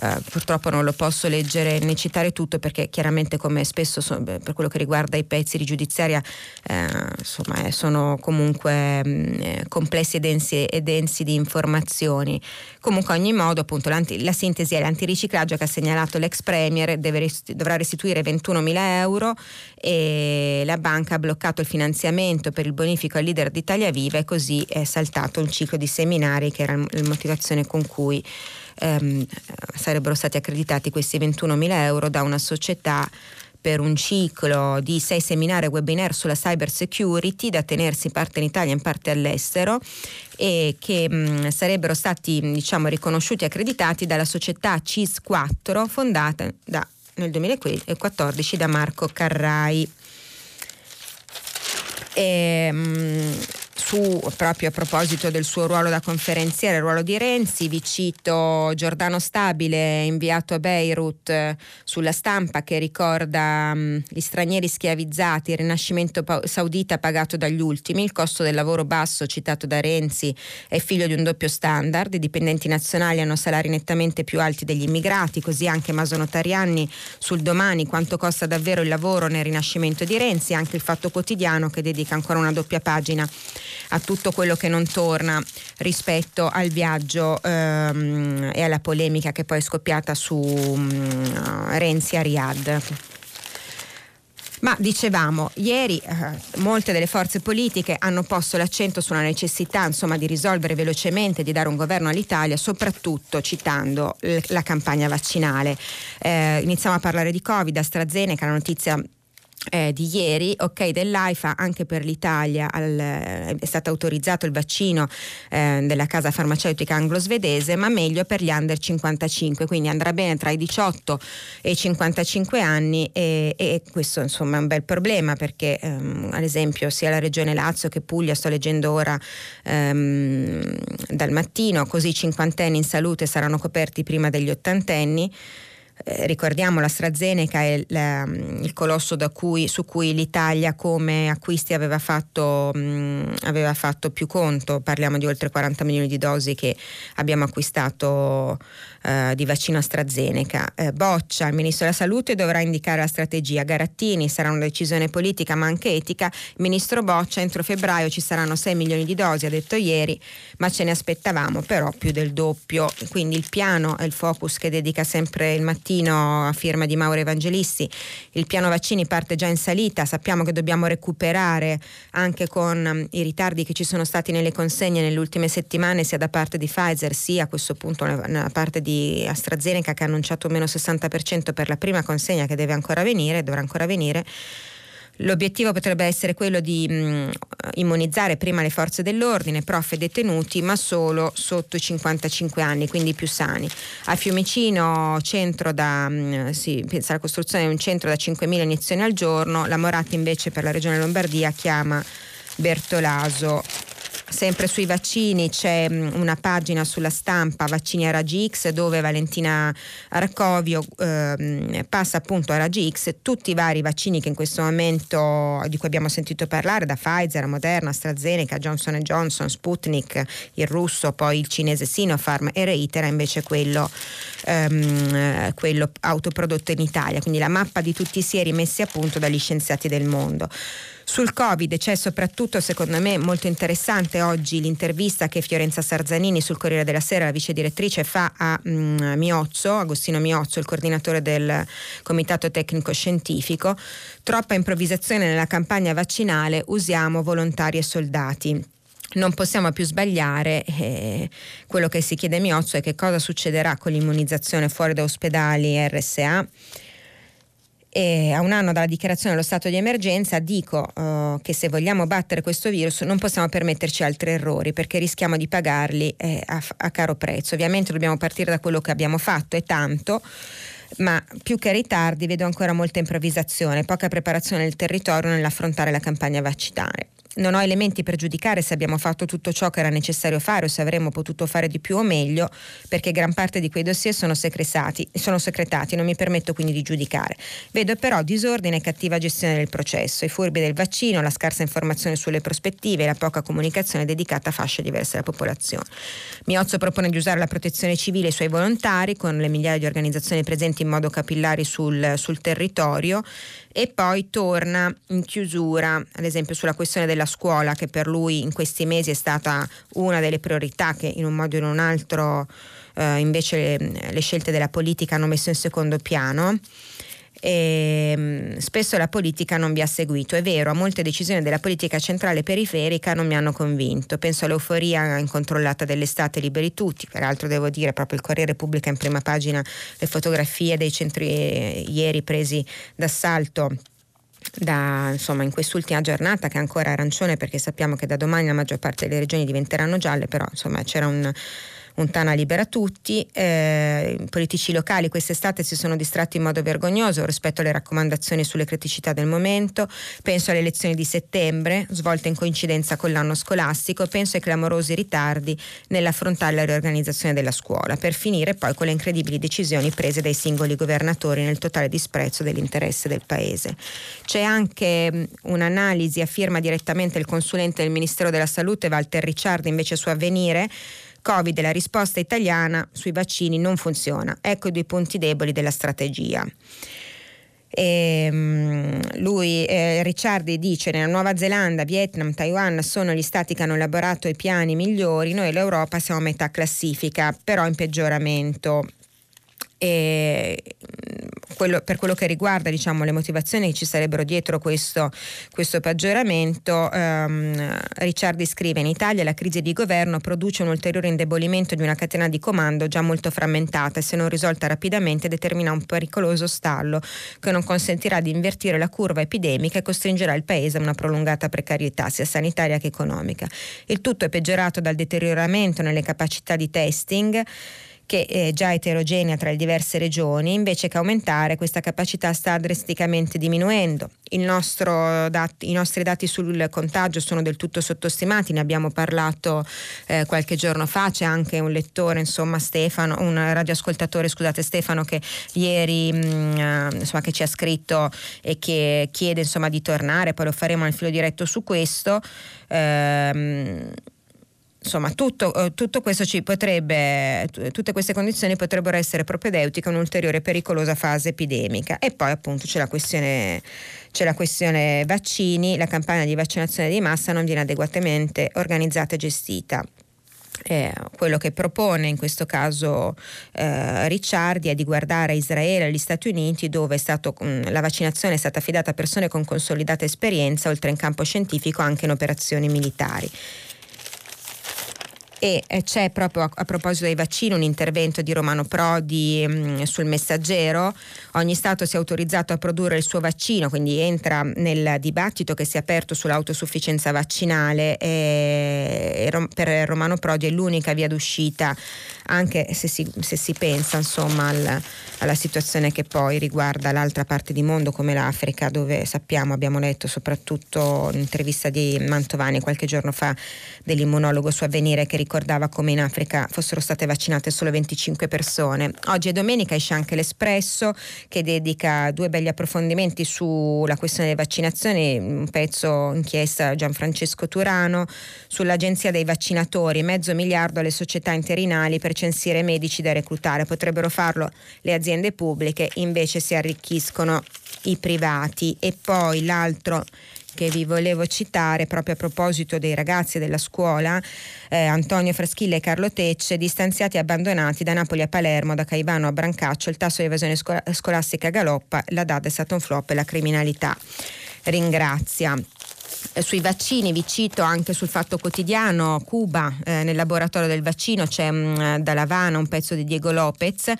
Uh, purtroppo non lo posso leggere né citare tutto perché chiaramente come spesso so, per quello che riguarda i pezzi di giudiziaria eh, insomma, eh, sono comunque mh, mm, eh, complessi e densi, e densi, di informazioni. Comunque ogni modo appunto la sintesi è l'antiriciclaggio che ha segnalato l'ex premier deve, dovrà restituire 21 mila euro e la banca ha bloccato il finanziamento per il bonifico al leader d'Italia Viva e così è saltato un ciclo di seminari che era la motivazione con cui ehm, sarebbero stati accreditati questi 21.000 euro da una società per un ciclo di sei seminari webinar sulla cyber security da tenersi parte in Italia e in parte all'estero e che mh, sarebbero stati diciamo, riconosciuti e accreditati dalla società CIS4 fondata da, nel 2014 da Marco Carrai. E, mh, su, proprio a proposito del suo ruolo da conferenziere, il ruolo di Renzi, vi cito Giordano Stabile, inviato a Beirut eh, sulla stampa che ricorda mm, gli stranieri schiavizzati, il rinascimento pa- saudita pagato dagli ultimi, il costo del lavoro basso citato da Renzi è figlio di un doppio standard, i dipendenti nazionali hanno salari nettamente più alti degli immigrati, così anche Maso Notarianni sul domani quanto costa davvero il lavoro nel rinascimento di Renzi, anche il Fatto Quotidiano che dedica ancora una doppia pagina a tutto quello che non torna rispetto al viaggio ehm, e alla polemica che poi è scoppiata su um, Renzi a Riyadh. Ma dicevamo, ieri eh, molte delle forze politiche hanno posto l'accento sulla necessità insomma, di risolvere velocemente, di dare un governo all'Italia, soprattutto citando l- la campagna vaccinale. Eh, iniziamo a parlare di Covid, AstraZeneca, la notizia eh, di ieri, ok dell'AIFA anche per l'Italia al, è stato autorizzato il vaccino eh, della casa farmaceutica anglo-svedese ma meglio per gli under 55 quindi andrà bene tra i 18 e i 55 anni e, e questo insomma è un bel problema perché ehm, ad esempio sia la regione Lazio che Puglia sto leggendo ora ehm, dal mattino così i cinquantenni in salute saranno coperti prima degli ottantenni eh, ricordiamo l'AstraZeneca è la, il colosso cui, su cui l'Italia come acquisti aveva fatto, mh, aveva fatto, più conto, parliamo di oltre 40 milioni di dosi che abbiamo acquistato eh, di vaccino AstraZeneca. Eh, Boccia, il Ministro della Salute dovrà indicare la strategia, Garattini sarà una decisione politica ma anche etica, il Ministro Boccia entro febbraio ci saranno 6 milioni di dosi, ha detto ieri, ma ce ne aspettavamo però più del doppio, quindi il piano e il focus che dedica sempre il mattino a firma di Mauro Evangelisti. Il piano vaccini parte già in salita, sappiamo che dobbiamo recuperare anche con um, i ritardi che ci sono stati nelle consegne nelle ultime settimane sia da parte di Pfizer sia a questo punto da parte di AstraZeneca che ha annunciato meno 60% per la prima consegna che deve ancora venire, dovrà ancora venire L'obiettivo potrebbe essere quello di mh, mm, immunizzare prima le forze dell'ordine, prof e detenuti, ma solo sotto i 55 anni, quindi più sani. A Fiumicino, da, mh, mm, si pensa alla costruzione di un centro da 5.000 iniezioni al giorno, la Moratti invece per la regione Lombardia chiama Bertolaso Sempre sui vaccini c'è mm, una pagina sulla stampa Vaccini a raggi X dove Valentina Arcovio eh, passa appunto a raggi X tutti i vari vaccini che in questo momento di cui abbiamo sentito parlare da Pfizer, Moderna, AstraZeneca, Johnson Johnson, Sputnik, il russo, poi il cinese Sinopharm e reitera invece quello, ehm, quello autoprodotto in Italia, quindi la mappa di tutti i sieri messi a punto dagli scienziati del mondo. Sul Covid c'è soprattutto, secondo me, molto interessante oggi l'intervista che Fiorenza Sarzanini sul Corriere della Sera, la vice direttrice, fa a mm, Miozzo, Agostino Miozzo, il coordinatore del Comitato Tecnico Scientifico. Troppa improvvisazione nella campagna vaccinale, usiamo volontari e soldati non possiamo più sbagliare. Eh, quello che si chiede Miozzo è che cosa succederà con l'immunizzazione fuori da ospedali e RSA e a un anno dalla dichiarazione dello stato di emergenza dico uh, che se vogliamo battere questo virus non possiamo permetterci altri errori perché rischiamo di pagarli eh, a, a caro prezzo. Ovviamente dobbiamo partire da quello che abbiamo fatto e tanto ma più che ritardi vedo ancora molta improvvisazione, poca preparazione del territorio nell'affrontare la campagna vaccinale non ho elementi per giudicare se abbiamo fatto tutto ciò che era necessario fare o se avremmo potuto fare di più o meglio, perché gran parte di quei dossier sono, sono secretati, non mi permetto quindi di giudicare. Vedo però disordine e cattiva gestione del processo, i furbi del vaccino, la scarsa informazione sulle prospettive e la poca comunicazione dedicata a fasce diverse della popolazione. Miozzo propone di usare la protezione civile e i suoi volontari, con le migliaia di organizzazioni presenti in modo capillari sul, sul territorio, e poi torna in chiusura, ad esempio sulla questione della scuola che per lui in questi mesi è stata una delle priorità che in un modo o in un altro eh, invece le, le scelte della politica hanno messo in secondo piano e ehm, spesso la politica non vi ha seguito. È vero, a molte decisioni della politica centrale e periferica non mi hanno convinto. Penso all'euforia incontrollata dell'estate liberi tutti, peraltro devo dire proprio il Corriere pubblica in prima pagina le fotografie dei centri eh, ieri presi d'assalto da, insomma, in quest'ultima giornata che è ancora arancione perché sappiamo che da domani la maggior parte delle regioni diventeranno gialle, però insomma c'era un Montana libera tutti. Eh, I politici locali quest'estate si sono distratti in modo vergognoso rispetto alle raccomandazioni sulle criticità del momento. Penso alle elezioni di settembre, svolte in coincidenza con l'anno scolastico. Penso ai clamorosi ritardi nell'affrontare la riorganizzazione della scuola, per finire poi con le incredibili decisioni prese dai singoli governatori nel totale disprezzo dell'interesse del Paese. C'è anche un'analisi a firma direttamente il consulente del Ministero della Salute, Walter Ricciardi, invece su avvenire Covid, la risposta italiana sui vaccini non funziona. Ecco i due punti deboli della strategia. E, um, lui, eh, Ricciardi dice nella Nuova Zelanda, Vietnam, Taiwan sono gli stati che hanno elaborato i piani migliori, noi l'Europa siamo a metà classifica, però in peggioramento. E, quello, per quello che riguarda diciamo, le motivazioni che ci sarebbero dietro questo, questo peggioramento, ehm, Ricciardi scrive in Italia la crisi di governo produce un ulteriore indebolimento di una catena di comando già molto frammentata e se non risolta rapidamente determina un pericoloso stallo che non consentirà di invertire la curva epidemica e costringerà il Paese a una prolungata precarietà sia sanitaria che economica. Il tutto è peggiorato dal deterioramento nelle capacità di testing che è già eterogenea tra le diverse regioni, invece che aumentare questa capacità sta drasticamente diminuendo. Dat- I nostri dati sul contagio sono del tutto sottostimati, ne abbiamo parlato eh, qualche giorno fa, c'è anche un lettore, insomma Stefano, un radioascoltatore, scusate Stefano, che ieri mh, mm, eh, insomma, che ci ha scritto e che chiede insomma di tornare, poi lo faremo nel filo diretto su questo. Ehm, insomma tutto, eh, tutto, potrebbe, tutte queste condizioni potrebbero essere propedeutiche a un'ulteriore pericolosa fase epidemica e poi appunto c'è la questione c'è la questione vaccini, la campagna di vaccinazione di massa non viene adeguatamente organizzata e gestita. Eh, quello che propone in questo caso eh, Ricciardi è di guardare Israele e agli Stati Uniti dove stato, mh, la vaccinazione è stata affidata a persone con consolidata esperienza oltre in campo scientifico anche in operazioni militari e eh, c'è proprio a, a, proposito dei vaccini un intervento di Romano Prodi mh, mm, sul messaggero. Ogni Stato si è autorizzato a produrre il suo vaccino, quindi entra nel dibattito che si è aperto sull'autosufficienza vaccinale e per Romano Prodi è l'unica via d'uscita anche se si, se si pensa insomma al, alla situazione che poi riguarda l'altra parte di mondo come l'Africa dove sappiamo, abbiamo letto soprattutto un'intervista di Mantovani qualche giorno fa dell'immunologo su Avvenire che ricordava come in Africa fossero state vaccinate solo 25 persone. Oggi è domenica, esce anche l'Espresso che dedica due belli approfondimenti sulla questione delle vaccinazioni, un pezzo inchiesta Gianfrancesco Turano sull'agenzia dei vaccinatori, mezzo miliardo alle società interinali per censire medici da reclutare, potrebbero farlo le aziende pubbliche, invece si arricchiscono i privati e poi l'altro che vi volevo citare proprio a proposito dei ragazzi della scuola, eh, Antonio Fraschilla e Carlo Tecce, distanziati e abbandonati da Napoli a Palermo, da Caivano a Brancaccio, il tasso di evasione scolastica galoppa, la data è stata un flop e la criminalità ringrazia. Eh, sui vaccini vi cito anche sul Fatto Quotidiano, Cuba, eh, nel laboratorio del vaccino c'è mm, da Lavana un pezzo di Diego Lopez,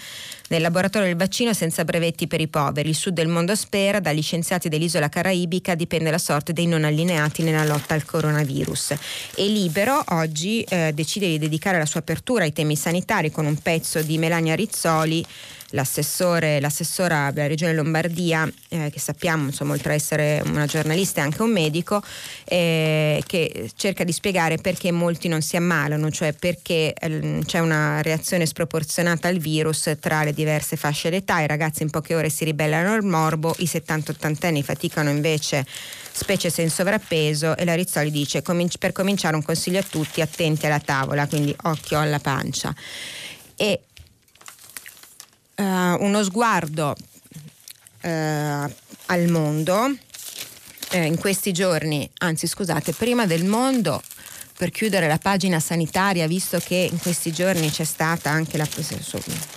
nel laboratorio del vaccino senza brevetti per i poveri, il sud del mondo spera, dagli scienziati dell'isola caraibica dipende la sorte dei non allineati nella lotta al coronavirus. E Libero oggi eh, decide di dedicare la sua apertura ai temi sanitari con un pezzo di Melania Rizzoli l'assessore, l'assessora della regione Lombardia, eh, che sappiamo, insomma, oltre ad essere una giornalista è anche un medico, eh, che cerca di spiegare perché molti non si ammalano, cioè perché eh, c'è una reazione sproporzionata al virus tra le diverse fasce d'età, i ragazzi in poche ore si ribellano al morbo, i 70-80 anni faticano invece specie se in sovrappeso e la Rizzoli dice per cominciare un consiglio a tutti attenti alla tavola, quindi occhio alla pancia. E uh, uno sguardo uh, al mondo eh, in questi giorni, anzi scusate, prima del mondo per chiudere la pagina sanitaria, visto che in questi giorni c'è stata anche la,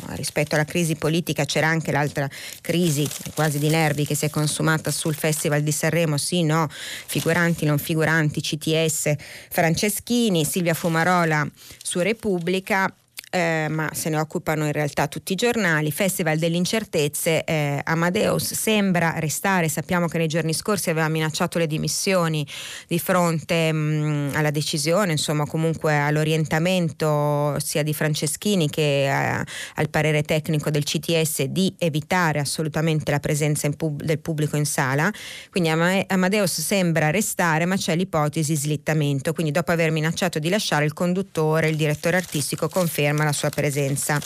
rispetto alla crisi politica, c'era anche l'altra crisi quasi di nervi che si è consumata sul Festival di Sanremo, sì, no, figuranti, non figuranti, CTS, Franceschini, Silvia Fumarola su Repubblica, eh, ma se ne occupano in realtà tutti i giornali. Festival delle incertezze, eh, Amadeus sembra restare, sappiamo che nei giorni scorsi aveva minacciato le dimissioni di fronte mh, mm, alla decisione, insomma comunque all'orientamento sia di Franceschini che eh, al parere tecnico del CTS di evitare assolutamente la presenza pub- del pubblico in sala. Quindi Ama- Amadeus sembra restare, ma c'è l'ipotesi slittamento. Quindi dopo aver minacciato di lasciare il conduttore, il direttore artistico conferma conferma la sua presenza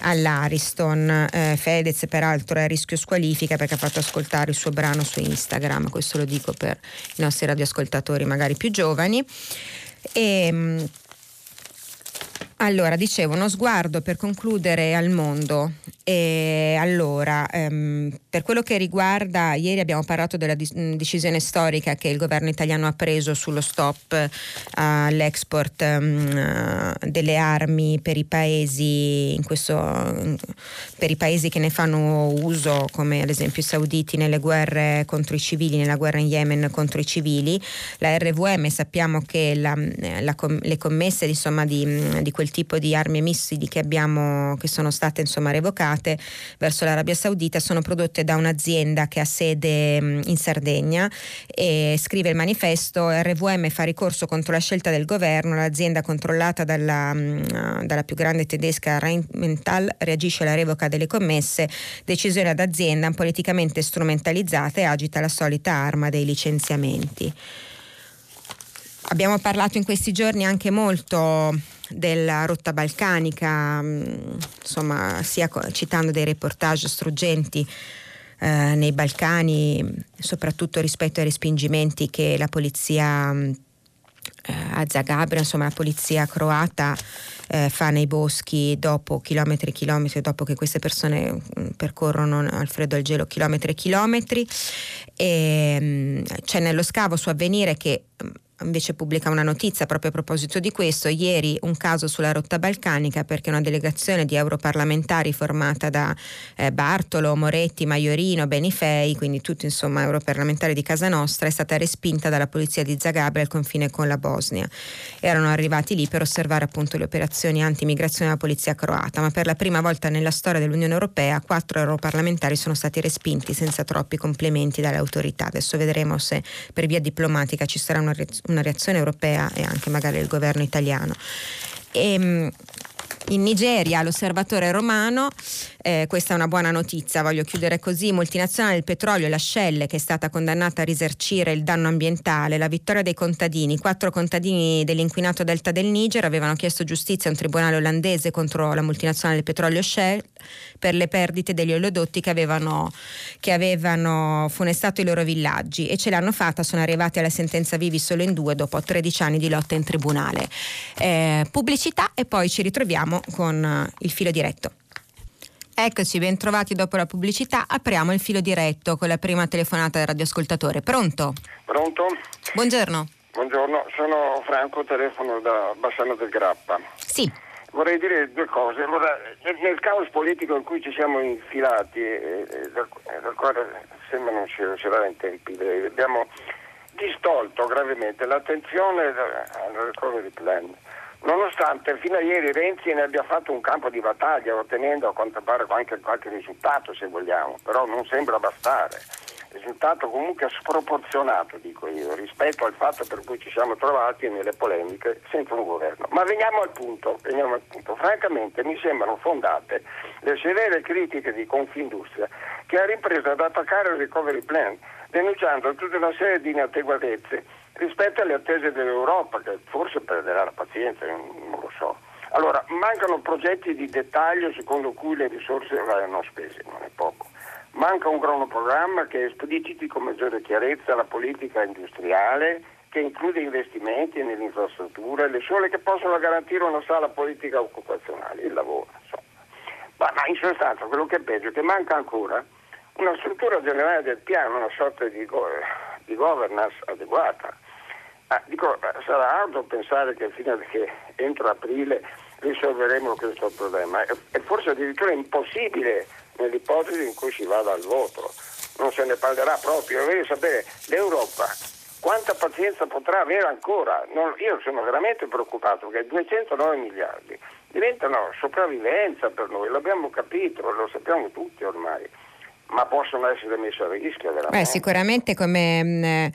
all'Ariston. Eh, Fedez peraltro è a rischio squalifica perché ha fatto ascoltare il suo brano su Instagram, questo lo dico per i nostri radioascoltatori magari più giovani. E, ehm, allora, dicevo, uno sguardo per concludere al mondo. E allora, ehm, per quello che riguarda, ieri abbiamo parlato della dis- decisione storica che il governo italiano ha preso sullo stop uh, all'export um, delle armi per i paesi, questo, um, per i paesi che ne fanno uso, come ad esempio i sauditi nelle guerre contro i civili, nella guerra in Yemen contro i civili. La RVM sappiamo che la, la, le commesse insomma, di, di quel quel tipo di armi e missili che, abbiamo, che sono state insomma, revocate verso l'Arabia Saudita sono prodotte da un'azienda che ha sede in Sardegna e scrive il manifesto RVM fa ricorso contro la scelta del governo, l'azienda controllata dalla, dalla più grande tedesca Rheinmetall reagisce alla revoca delle commesse, decisione d'azienda politicamente strumentalizzata e agita la solita arma dei licenziamenti. Abbiamo parlato in questi giorni anche molto della rotta balcanica, mm, insomma, sia citando dei reportage struggenti eh, nei Balcani, soprattutto rispetto ai respingimenti che la polizia mm, eh, a Zagabria, insomma la polizia croata eh, fa nei boschi dopo chilometri e chilometri, dopo che queste persone mm, percorrono al freddo e al gelo chilometri e chilometri. E, c'è nello scavo su avvenire che invece pubblica una notizia proprio a proposito di questo. Ieri un caso sulla rotta balcanica perché una delegazione di europarlamentari formata da eh, Bartolo, Moretti, Maiorino, Benifei, quindi tutti insomma europarlamentari di casa nostra, è stata respinta dalla polizia di Zagabria al confine con la Bosnia. Erano arrivati lì per osservare appunto le operazioni anti-immigrazione della polizia croata, ma per la prima volta nella storia dell'Unione Europea quattro europarlamentari sono stati respinti senza troppi complimenti dalle autorità. Adesso vedremo se per via diplomatica ci sarà una, una reazione europea e anche magari del governo italiano. E, ehm, in Nigeria l'osservatore romano eh, questa è una buona notizia, voglio chiudere così. Multinazionale del petrolio, la Shell, che è stata condannata a risarcire il danno ambientale, la vittoria dei contadini. Quattro contadini dell'inquinato delta del Niger avevano chiesto giustizia a un tribunale olandese contro la multinazionale del petrolio Shell per le perdite degli oleodotti che avevano, che avevano funestato i loro villaggi e ce l'hanno fatta, sono arrivati alla sentenza vivi solo in due dopo 13 anni di lotta in tribunale. Eh, pubblicità e poi ci ritroviamo con il filo diretto. Eccoci, bentrovati dopo la pubblicità. Apriamo il filo diretto con la prima telefonata del radioascoltatore. Pronto?
Pronto?
Buongiorno.
Buongiorno, sono Franco, telefono da Bassano del Grappa.
Sì.
Vorrei dire due cose. Allora, nel caos politico in cui ci siamo infilati, e, e dal, dal, quale sembra non ci sarà in tempi abbiamo distolto gravemente l'attenzione al recovery plan nonostante fino a ieri Renzi ne abbia fatto un campo di battaglia ottenendo a quanto pare anche qualche risultato se vogliamo, però non sembra bastare. Risultato comunque sproporzionato, dico io, rispetto al fatto per cui ci siamo trovati nelle polemiche senza un governo. Ma veniamo al punto, veniamo al punto. Francamente mi sembrano fondate le severe critiche di Confindustria che ha ripreso ad attaccare il recovery plan, denunciando tutta una serie di inadeguatezze rispetto alle attese dell'Europa, che forse perderà la pazienza, non lo so. Allora, mancano progetti di dettaglio secondo cui le risorse verranno spese, non è poco. Manca un cronoprogramma che espliciti con maggiore chiarezza la politica industriale, che include investimenti nelle infrastrutture, le sole che possono garantire una sala politica occupazionale, il lavoro. Insomma. Ma, ma in sostanza quello che è peggio è che manca ancora una struttura generale del piano, una sorta di, go- di governance adeguata Ah, dico, sarà arduo pensare che fino che entro aprile risolveremo questo problema e forse addirittura impossibile nell'ipotesi in cui si vada al voto. Non se ne parlerà proprio. Voglio sapere, l'Europa quanta pazienza potrà avere ancora? Non, io sono veramente preoccupato perché 209 miliardi diventano sopravvivenza per noi, l'abbiamo capito, lo sappiamo tutti ormai ma possono essere messe a rischio veramente.
Beh, sicuramente come, mm,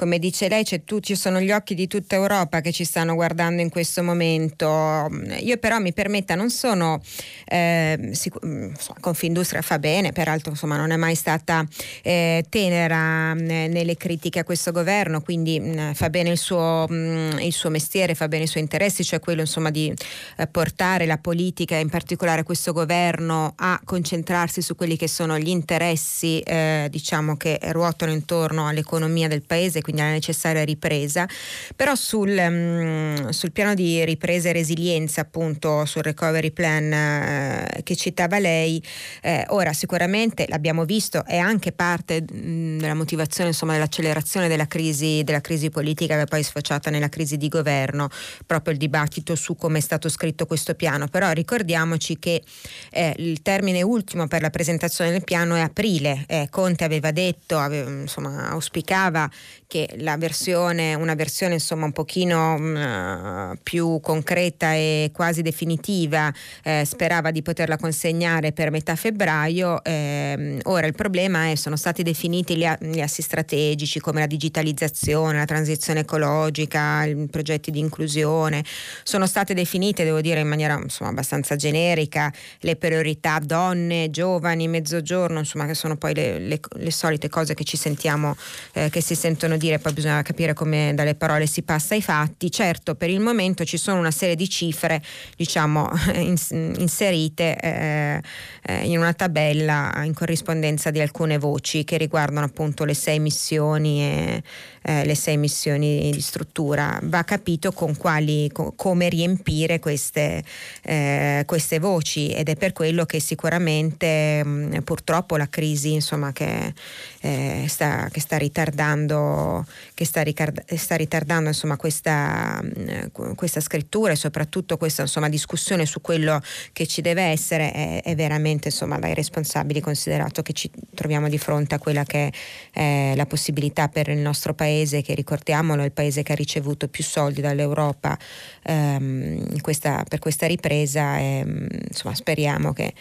come dice lei tu, ci sono gli occhi di tutta Europa che ci stanno guardando in questo momento. Io però mi permetta, non sono eh, sic- mm, Confindustria fa bene, peraltro insomma, non è mai stata eh, tenera mh, mm, nelle critiche a questo governo, quindi mh, fa bene il suo, mh, il suo, mestiere, fa bene i suoi interessi, cioè quello insomma, di eh, portare la politica, in particolare questo governo, a concentrarsi su quelli che sono gli interessi interessi eh, diciamo che ruotano intorno all'economia del paese, quindi alla necessaria ripresa, però sul, mh, mm, sul piano di ripresa e resilienza, appunto sul recovery plan eh, che citava lei, eh, ora sicuramente l'abbiamo visto, è anche parte mh, mm, della motivazione insomma, dell'accelerazione della crisi, della crisi politica che poi è sfociata nella crisi di governo, proprio il dibattito su come è stato scritto questo piano, però ricordiamoci che eh, il termine ultimo per la presentazione del piano è aprile eh, Conte aveva detto, aveva, insomma, auspicava che la versione, una versione insomma un pochino mh, mm, più concreta e quasi definitiva, eh, sperava di poterla consegnare per metà febbraio. Eh, ora il problema è sono stati definiti gli, gli, assi strategici come la digitalizzazione, la transizione ecologica, i progetti di inclusione, sono state definite, devo dire in maniera insomma, abbastanza generica, le priorità donne, giovani, mezzogiorno, insomma che sono poi le, le, le solite cose che ci sentiamo, eh, che si sentono dire, poi bisogna capire come dalle parole si passa ai fatti. Certo, per il momento ci sono una serie di cifre, diciamo, inserite eh, eh, in una tabella in corrispondenza di alcune voci che riguardano appunto le sei missioni e eh, le sei missioni di struttura. Va capito con quali, co- come riempire queste, eh, queste voci ed è per quello che sicuramente mh, purtroppo la crisi insomma, che, eh, sta, che, sta, ritardando, che sta, ricarda, sta ritardando insomma, questa, mh, questa, scrittura e soprattutto questa insomma, discussione su quello che ci deve essere è, è veramente insomma, dai responsabili considerato che ci troviamo di fronte a quella che è la possibilità per il nostro paese, che ricordiamolo è il paese che ha ricevuto più soldi dall'Europa ehm, questa, per questa ripresa e insomma, speriamo che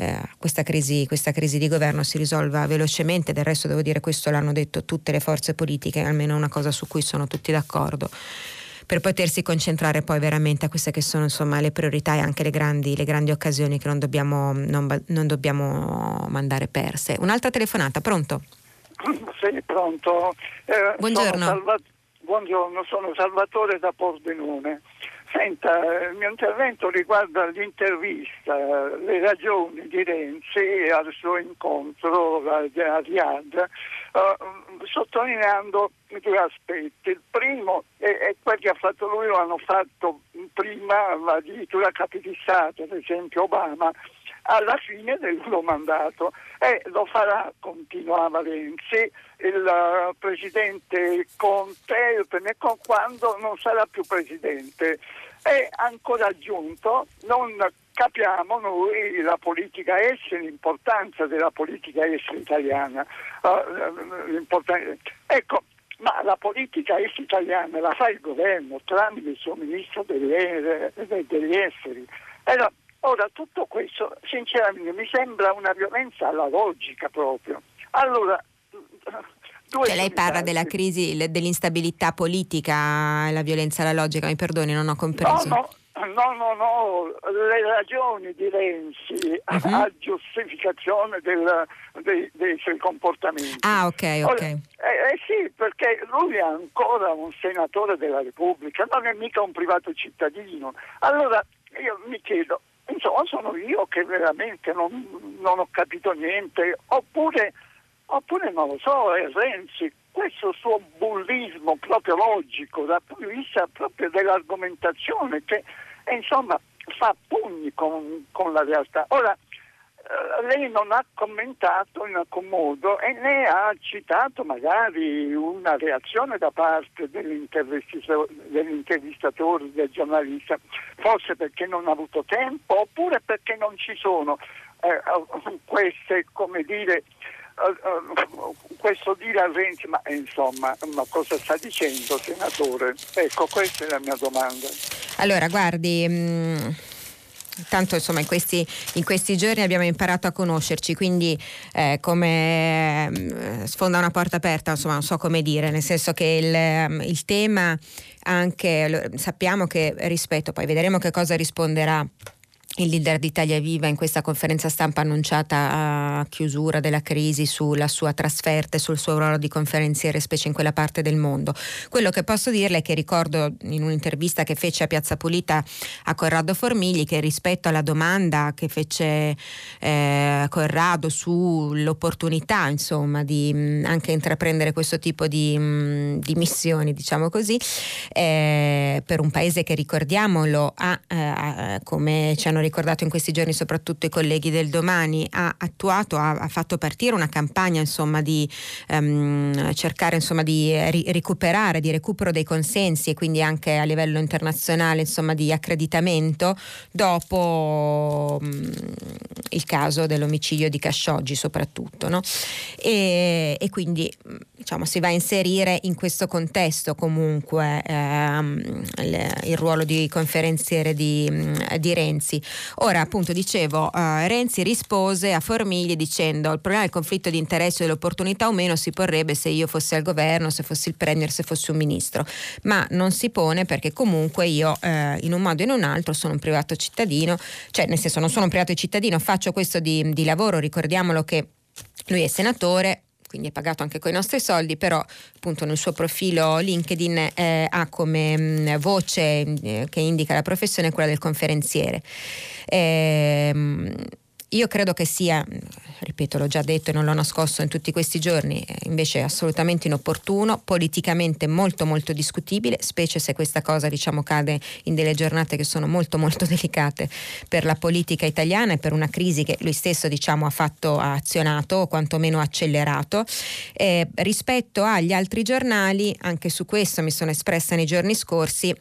eh, questa, crisi, questa, crisi, di governo si risolva velocemente, del resto devo dire questo l'hanno detto tutte le forze politiche, almeno una cosa su cui sono tutti d'accordo per potersi concentrare poi veramente a queste che sono insomma, le priorità e anche le grandi, le grandi occasioni che non dobbiamo, non, non dobbiamo mandare perse. Un'altra telefonata, pronto?
Sì, pronto.
Eh, Buongiorno.
Sono Salva- Buongiorno, sono Salvatore da Pordenone. Senta, il mio intervento riguarda l'intervista, le ragioni di Renzi al suo incontro a Riyadh, uh, sottolineando due aspetti. Il primo è, è quel che ha fatto lui, lo hanno fatto prima addirittura capi Stato, ad esempio Obama, alla fine del suo mandato e lo farà, continuava Renzi, il uh, presidente Conte quando non sarà più presidente. E ancora aggiunto, non capiamo noi la politica estera, l'importanza della politica estera italiana. Uh, ecco, ma la politica estera italiana la fa il governo tramite il suo ministro degli, degli esteri. Allora, ora, tutto questo sinceramente mi sembra una violenza alla logica proprio. Allora,
cioè lei parla della crisi, dell'instabilità politica, la violenza alla logica, mi perdoni, non ho compreso.
No, no, no, no, le ragioni di Renzi uh-huh. a giustificazione del, dei, dei, suoi comportamenti.
Ah, ok, ok.
Eh, eh, sì, perché lui è ancora un senatore della Repubblica, non è mica un privato cittadino. Allora io mi chiedo, insomma, sono io che veramente non, non ho capito niente, oppure Oppure non lo so, è Renzi, questo suo bullismo proprio logico dal punto di vista proprio dell'argomentazione che insomma fa pugni con, con la realtà. Ora, eh, lei non ha commentato in alcun modo e né ha citato magari una reazione da parte dell'intervistatore, del giornalista, forse perché non ha avuto tempo oppure perché non ci sono eh, queste, come dire, questo dire a Renzi, ma insomma, ma cosa sta dicendo senatore? Ecco, questa è la mia domanda.
Allora, guardi... Mh mm, tanto insomma in questi, in questi, giorni abbiamo imparato a conoscerci, quindi eh, come eh, sfonda una porta aperta, insomma non so come dire, nel senso che il, il tema anche, sappiamo che rispetto, poi vedremo che cosa risponderà il leader d'Italia Viva in questa conferenza stampa annunciata a chiusura della crisi sulla sua trasferta e sul suo ruolo di conferenziere, specie in quella parte del mondo. Quello che posso dirle è che ricordo in un'intervista che fece a Piazza Pulita a Corrado Formigli che rispetto alla domanda che fece eh, Corrado sull'opportunità insomma di mh, anche intraprendere questo tipo di, mh, di missioni, diciamo così, eh, per un paese che ricordiamolo ha eh, come ci hanno hanno ricordato in questi giorni soprattutto i colleghi del domani, ha attuato, ha, ha fatto partire una campagna insomma, di um, cercare insomma, di ri- recuperare, di recupero dei consensi e quindi anche a livello internazionale insomma, di accreditamento dopo um, il caso dell'omicidio di Khashoggi soprattutto. No? E, e, quindi diciamo, si va a inserire in questo contesto comunque ehm, il, il, ruolo di conferenziere di, di Renzi. Ora, appunto, dicevo, uh, Renzi rispose a Formigli dicendo il problema del conflitto di interesse e dell'opportunità o meno si porrebbe se io fossi al governo, se fossi il premier, se fossi un ministro, ma non si pone perché comunque io eh, in un modo o in un altro sono un privato cittadino, cioè nel senso non sono un privato cittadino, faccio questo di, di lavoro, ricordiamolo che lui è senatore, quindi è pagato anche con i nostri soldi, però appunto nel suo profilo LinkedIn eh, ha come mh, mm, voce eh, che indica la professione quella del conferenziere. Eh, io credo che sia, ripeto, l'ho già detto e non l'ho nascosto in tutti questi giorni, invece assolutamente inopportuno, politicamente molto molto discutibile, specie se questa cosa diciamo cade in delle giornate che sono molto molto delicate per la politica italiana e per una crisi che lui stesso diciamo ha fatto, ha azionato o quantomeno accelerato. Eh, rispetto agli altri giornali, anche su questo mi sono espressa nei giorni scorsi,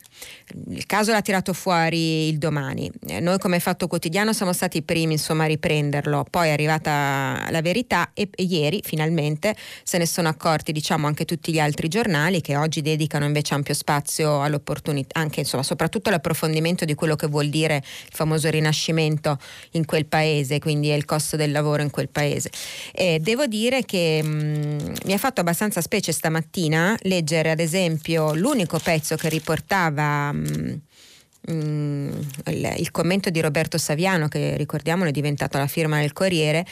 il caso l'ha tirato fuori il domani. Eh, noi come Fatto Quotidiano siamo stati i primi insomma a riprenderlo, poi è arrivata la verità e, e ieri finalmente se ne sono accorti diciamo anche tutti gli altri giornali che oggi dedicano invece ampio spazio all'opportunità, anche insomma soprattutto all'approfondimento di quello che vuol dire il famoso rinascimento in quel paese, quindi il costo del lavoro in quel paese. E devo dire che mh, mm, mi ha fatto abbastanza specie stamattina leggere ad esempio l'unico pezzo che riportava mm, mm, il commento di Roberto Saviano, che ricordiamolo è diventato la firma del Corriere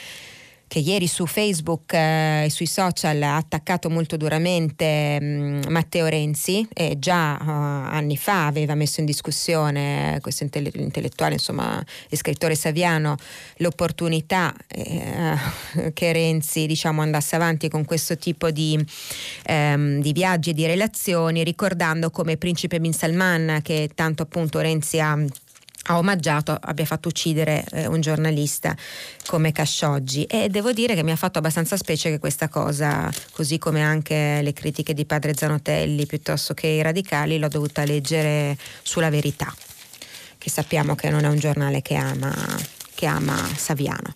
che ieri su Facebook eh, e sui social ha attaccato molto duramente mh, mm, Matteo Renzi e già uh, anni fa aveva messo in discussione questo intell- intellettuale, insomma, e scrittore Saviano, l'opportunità eh, che Renzi diciamo, andasse avanti con questo tipo di, ehm, di viaggi e di relazioni, ricordando come Principe Bin Salman, che tanto appunto Renzi ha ha omaggiato, abbia fatto uccidere eh, un giornalista come Khashoggi. E devo dire che mi ha fatto abbastanza specie che questa cosa, così come anche le critiche di padre Zanotelli piuttosto che i radicali, l'ho dovuta leggere sulla verità, che sappiamo che non è un giornale che ama che ama Saviano.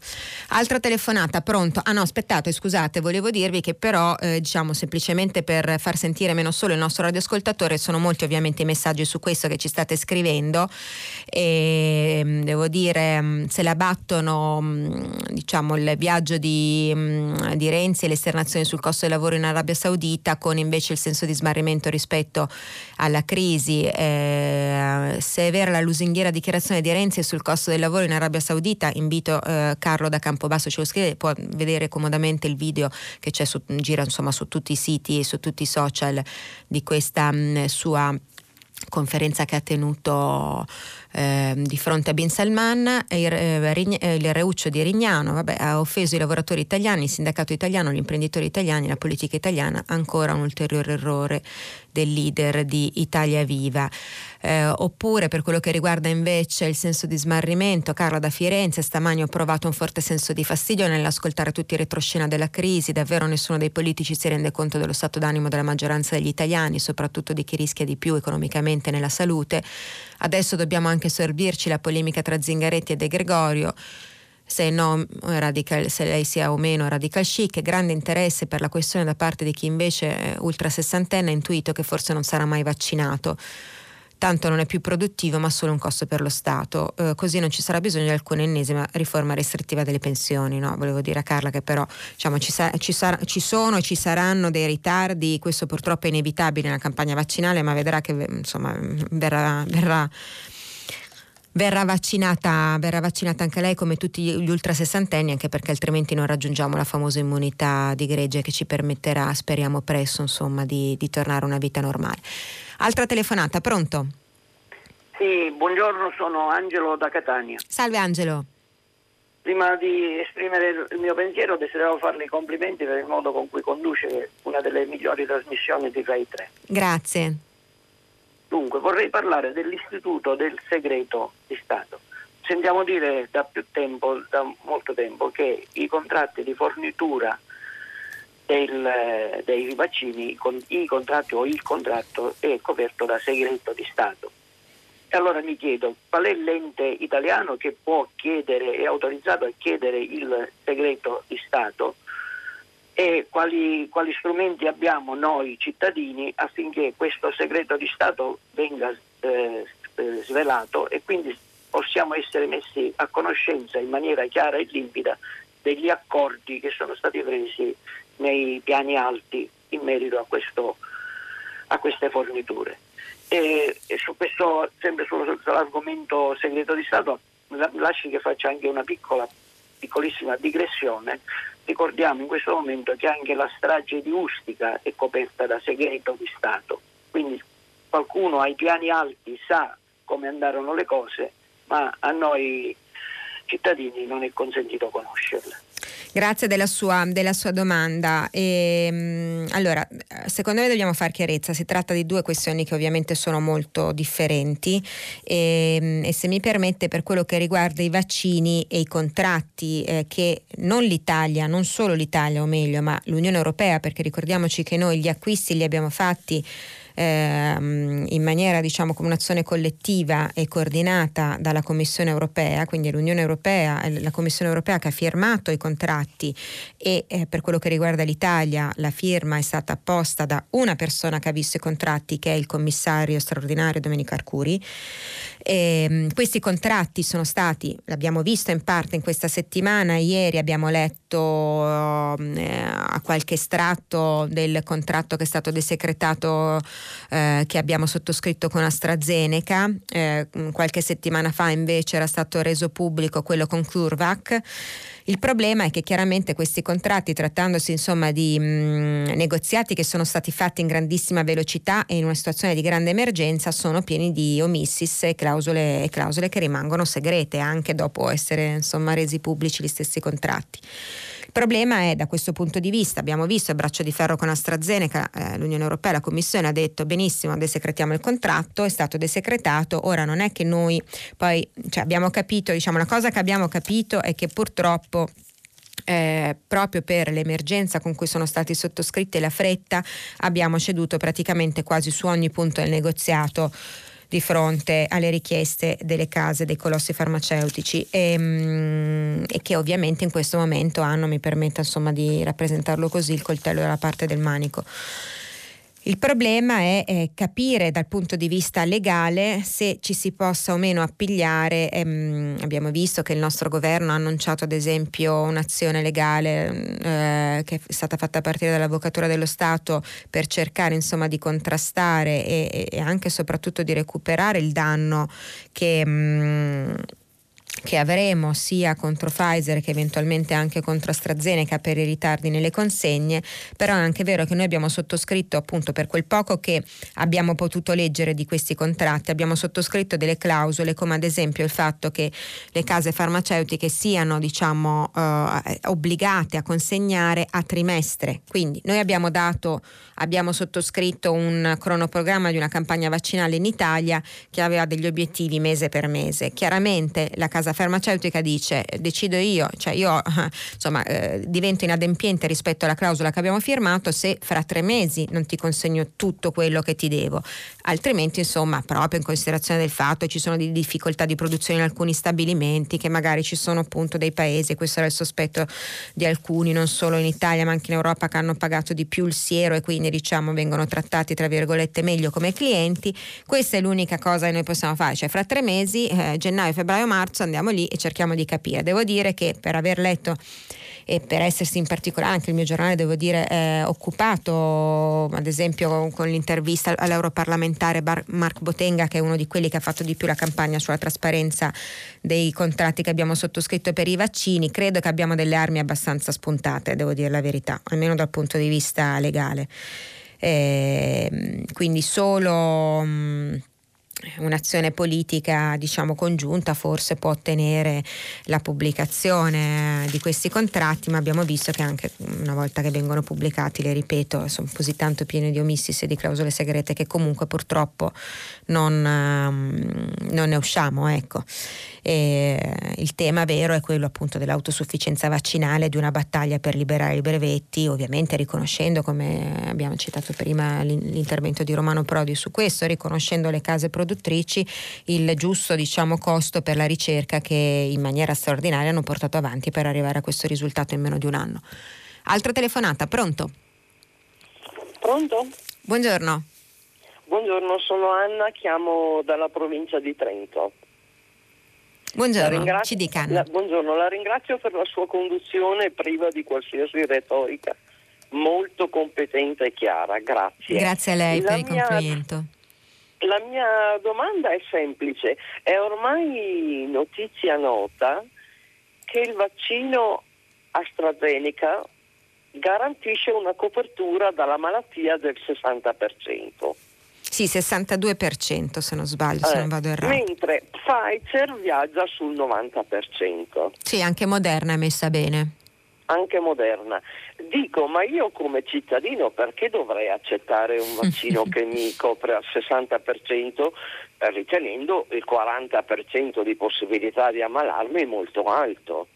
Altra telefonata, pronto? Ah no, aspettate, scusate, volevo dirvi che però, eh, diciamo semplicemente per far sentire meno solo il nostro radioascoltatore, sono molti ovviamente i messaggi su questo che ci state scrivendo e mm, devo dire mm, se la battono mm, diciamo il viaggio di, di Renzi e le esternazioni sul costo del lavoro in Arabia Saudita con invece il senso di smarrimento rispetto alla crisi. Eh, se è vera la lusinghiera dichiarazione di Renzi sul costo del lavoro in Arabia Saudita vita. Invito eh, Carlo da Campobasso, ce lo scrive, può vedere comodamente il video che c'è su, gira insomma, su tutti i siti e su tutti i social di questa mh, mm, sua conferenza che ha tenuto eh, di fronte a Bin Salman, il, eh, il Reuccio di Rignano vabbè, ha offeso i lavoratori italiani, il sindacato italiano, gli imprenditori italiani, la politica italiana, ancora un ulteriore errore del leader di Italia Viva. Eh, oppure per quello che riguarda invece il senso di smarrimento, Carla da Firenze, stamani ho provato un forte senso di fastidio nell'ascoltare tutti i retroscena della crisi, davvero nessuno dei politici si rende conto dello stato d'animo della maggioranza degli italiani, soprattutto di chi rischia di più economicamente nella salute. Adesso dobbiamo anche servirci la polemica tra Zingaretti e De Gregorio se, no, radical, se lei sia o meno radical chic, grande interesse per la questione da parte di chi invece ultra sessantenne ha intuito che forse non sarà mai vaccinato tanto non è più produttivo ma solo un costo per lo Stato, eh, così non ci sarà bisogno di alcuna ennesima riforma restrittiva delle pensioni. No? Volevo dire a Carla che però diciamo, ci, sa- ci, sa- ci, sono e ci saranno dei ritardi, questo purtroppo è inevitabile nella campagna vaccinale, ma vedrà che insomma, verrà, verrà Verrà vaccinata, verrà vaccinata, anche lei come tutti gli ultra sessantenni, anche perché altrimenti non raggiungiamo la famosa immunità di gregge che ci permetterà, speriamo presto, insomma, di, di tornare a una vita normale. Altra telefonata, pronto?
Sì, buongiorno, sono Angelo da Catania.
Salve Angelo.
Prima di esprimere il mio pensiero desideravo farle i complimenti per il modo con cui conduce una delle migliori trasmissioni di Rai 3.
Grazie.
Dunque, vorrei parlare dell'istituto del segreto di Stato. Sentiamo dire da più tempo, da molto tempo, che i contratti di fornitura del, dei vaccini, i contratti o il contratto è coperto da segreto di Stato. Allora mi chiedo qual è l'ente italiano che può chiedere, è autorizzato a chiedere il segreto di Stato e quali, quali, strumenti abbiamo noi cittadini affinché questo segreto di Stato venga eh, eh, svelato e quindi possiamo essere messi a conoscenza in maniera chiara e limpida degli accordi che sono stati presi nei piani alti in merito a, questo, a queste forniture. E, e su questo, sempre sull'argomento segreto di Stato, lasci che faccia anche una piccola, piccolissima digressione ricordiamo in questo momento che anche la strage di Ustica è coperta da segreto di Stato, quindi qualcuno ai piani alti sa come andarono le cose, ma a noi cittadini non è consentito conoscerle.
Grazie della sua, della sua domanda. E, ehm, allora, secondo me dobbiamo fare chiarezza, si tratta di due questioni che ovviamente sono molto differenti e, ehm, e se mi permette per quello che riguarda i vaccini e i contratti eh, che non l'Italia, non solo l'Italia o meglio, ma l'Unione Europea, perché ricordiamoci che noi gli acquisti li abbiamo fatti ehm, in maniera diciamo come un'azione collettiva e coordinata dalla Commissione europea, quindi l'Unione Europea, la Commissione europea che ha firmato i contratti e eh, per quello che riguarda l'Italia la firma è stata apposta da una persona che ha visto i contratti che è il commissario straordinario Domenico Arcuri. E, ehm, questi contratti sono stati, l'abbiamo visto in parte in questa settimana, ieri abbiamo letto eh, a qualche estratto del contratto che è stato desecretato eh, che abbiamo sottoscritto con AstraZeneca, eh, qualche settimana fa invece era stato reso pubblico quello con CureVac. Il problema è che chiaramente questi contratti, trattandosi insomma di mh, mm, negoziati che sono stati fatti in grandissima velocità e in una situazione di grande emergenza, sono pieni di omissis e clausole, e clausole che rimangono segrete anche dopo essere insomma, resi pubblici gli stessi contratti. Il problema è da questo punto di vista, abbiamo visto il braccio di ferro con AstraZeneca, eh, l'Unione Europea, la Commissione ha detto benissimo, desecretiamo il contratto, è stato desecretato, ora non è che noi poi cioè, abbiamo capito, diciamo la cosa che abbiamo capito è che purtroppo eh, proprio per l'emergenza con cui sono stati sottoscritti e la fretta abbiamo ceduto praticamente quasi su ogni punto del negoziato di fronte alle richieste delle case dei colossi farmaceutici e, mm, e che ovviamente in questo momento hanno, mi permetta insomma di rappresentarlo così, il coltello dalla parte del manico. Il problema è, è, capire dal punto di vista legale se ci si possa o meno appigliare. Ehm, abbiamo visto che il nostro governo ha annunciato ad esempio un'azione legale eh, che è stata fatta a partire dall'Avvocatura dello Stato per cercare insomma, di contrastare e, e, anche e soprattutto di recuperare il danno che... Mh, mm, che avremo sia contro Pfizer che eventualmente anche contro AstraZeneca per i ritardi nelle consegne, però è anche vero che noi abbiamo sottoscritto appunto per quel poco che abbiamo potuto leggere di questi contratti, abbiamo sottoscritto delle clausole come ad esempio il fatto che le case farmaceutiche siano diciamo eh, obbligate a consegnare a trimestre, quindi noi abbiamo dato abbiamo sottoscritto un cronoprogramma di una campagna vaccinale in Italia che aveva degli obiettivi mese per mese. Chiaramente la casa farmaceutica dice decido io, cioè io insomma eh, divento inadempiente rispetto alla clausola che abbiamo firmato se fra tre mesi non ti consegno tutto quello che ti devo. Altrimenti insomma proprio in considerazione del fatto che ci sono di difficoltà di produzione in alcuni stabilimenti, che magari ci sono appunto dei paesi, questo era il sospetto di alcuni, non solo in Italia ma anche in Europa che hanno pagato di più il siero e quindi diciamo vengono trattati tra virgolette meglio come clienti. Questa è l'unica cosa che noi possiamo fare, cioè fra tre mesi, eh, gennaio, febbraio, marzo andiamo lì e cerchiamo di capire. Devo dire che per aver letto e per essersi in particolare anche il mio giornale devo dire occupato ad esempio con l'intervista all'europarlamentare Bar- Mark Botenga che è uno di quelli che ha fatto di più la campagna sulla trasparenza dei contratti che abbiamo sottoscritto per i vaccini credo che abbiamo delle armi abbastanza spuntate devo dire la verità almeno dal punto di vista legale eh, quindi solo mh, un'azione politica diciamo congiunta forse può ottenere la pubblicazione di questi contratti ma abbiamo visto che anche una volta che vengono pubblicati le ripeto sono così tanto pieni di omissis e di clausole segrete che comunque purtroppo non, um, non ne usciamo ecco. il tema vero è quello appunto dell'autosufficienza vaccinale di una battaglia per liberare i brevetti ovviamente riconoscendo come abbiamo citato prima l'intervento di Romano Prodi su questo riconoscendo le case produttive produttrici il giusto diciamo, costo per la ricerca che in maniera straordinaria hanno portato avanti per arrivare a questo risultato in meno di un anno. Altra telefonata, pronto?
Pronto?
Buongiorno.
Buongiorno, sono Anna, chiamo dalla provincia di Trento.
Buongiorno, ringrazio, ci dica.
La, buongiorno, la ringrazio per la sua conduzione priva di qualsiasi retorica, molto competente e chiara, grazie.
Grazie a lei la per il complimento.
La mia domanda è semplice, è ormai notizia nota che il vaccino AstraZeneca garantisce una copertura dalla malattia del 60%.
Sì, 62% se non sbaglio, eh, se non vado errato.
Mentre Pfizer viaggia sul 90%.
Sì, anche Moderna è messa bene.
Anche Moderna. Dico, ma io come cittadino perché dovrei accettare un vaccino che mi copre al 60% ritenendo il 40% di possibilità di ammalarmi molto alto?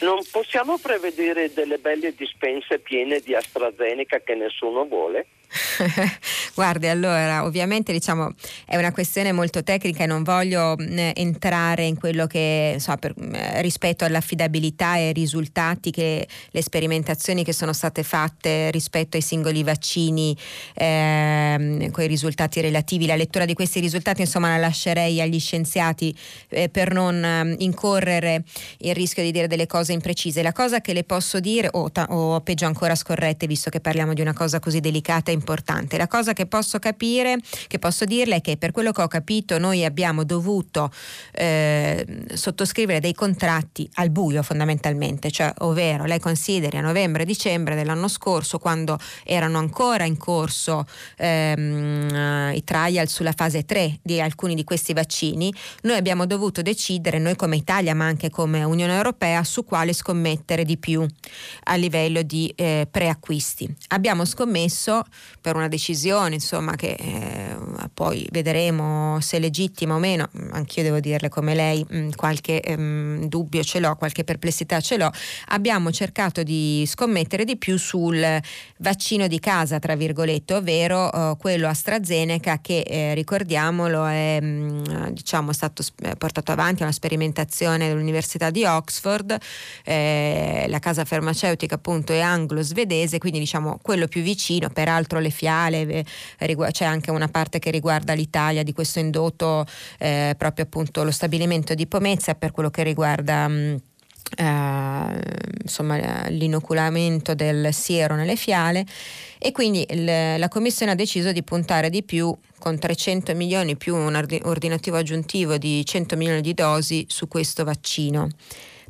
Non possiamo prevedere delle belle dispense piene di AstraZeneca che nessuno vuole?
Guardi, allora, ovviamente diciamo è una questione molto tecnica e non voglio mh, entrare in quello che so, per, mh, rispetto all'affidabilità e ai risultati che le sperimentazioni che sono state fatte rispetto ai singoli vaccini, ehm, quei risultati relativi. La lettura di questi risultati, insomma, la lascerei agli scienziati eh, per non eh, incorrere il rischio di dire delle cose imprecise. La cosa che le posso dire, o, ta- o peggio ancora scorrette, visto che parliamo di una cosa così delicata e importante. La cosa che posso capire, che posso dirle è che per quello che ho capito noi abbiamo dovuto eh, sottoscrivere dei contratti al buio fondamentalmente, cioè ovvero lei consideri a novembre dicembre dell'anno scorso quando erano ancora in corso ehm, i trial sulla fase 3 di alcuni di questi vaccini, noi abbiamo dovuto decidere, noi come Italia ma anche come Unione Europea, su quale scommettere di più a livello di eh, preacquisti. Abbiamo scommesso per una decisione insomma, che eh, poi vedremo se legittima o meno, anch'io devo dirle come lei mm, qualche ehm, dubbio ce l'ho, qualche perplessità ce l'ho, abbiamo cercato di scommettere di più sul vaccino di casa, tra virgolette, ovvero eh, quello AstraZeneca che eh, ricordiamolo è mh, mm, diciamo, stato sp- portato avanti una sperimentazione dell'Università di Oxford, eh, la casa farmaceutica appunto è anglo-svedese, quindi diciamo quello più vicino, peraltro le fiale, eh, c'è anche una parte che riguarda l'Italia di questo indotto, eh, proprio appunto lo stabilimento di Pomezia per quello che riguarda... Mh, mm, Uh, insomma, l'inoculamento del siero nelle fiale. E quindi il, la Commissione ha deciso di puntare di più con 300 milioni più un ordinativo aggiuntivo di 100 milioni di dosi su questo vaccino.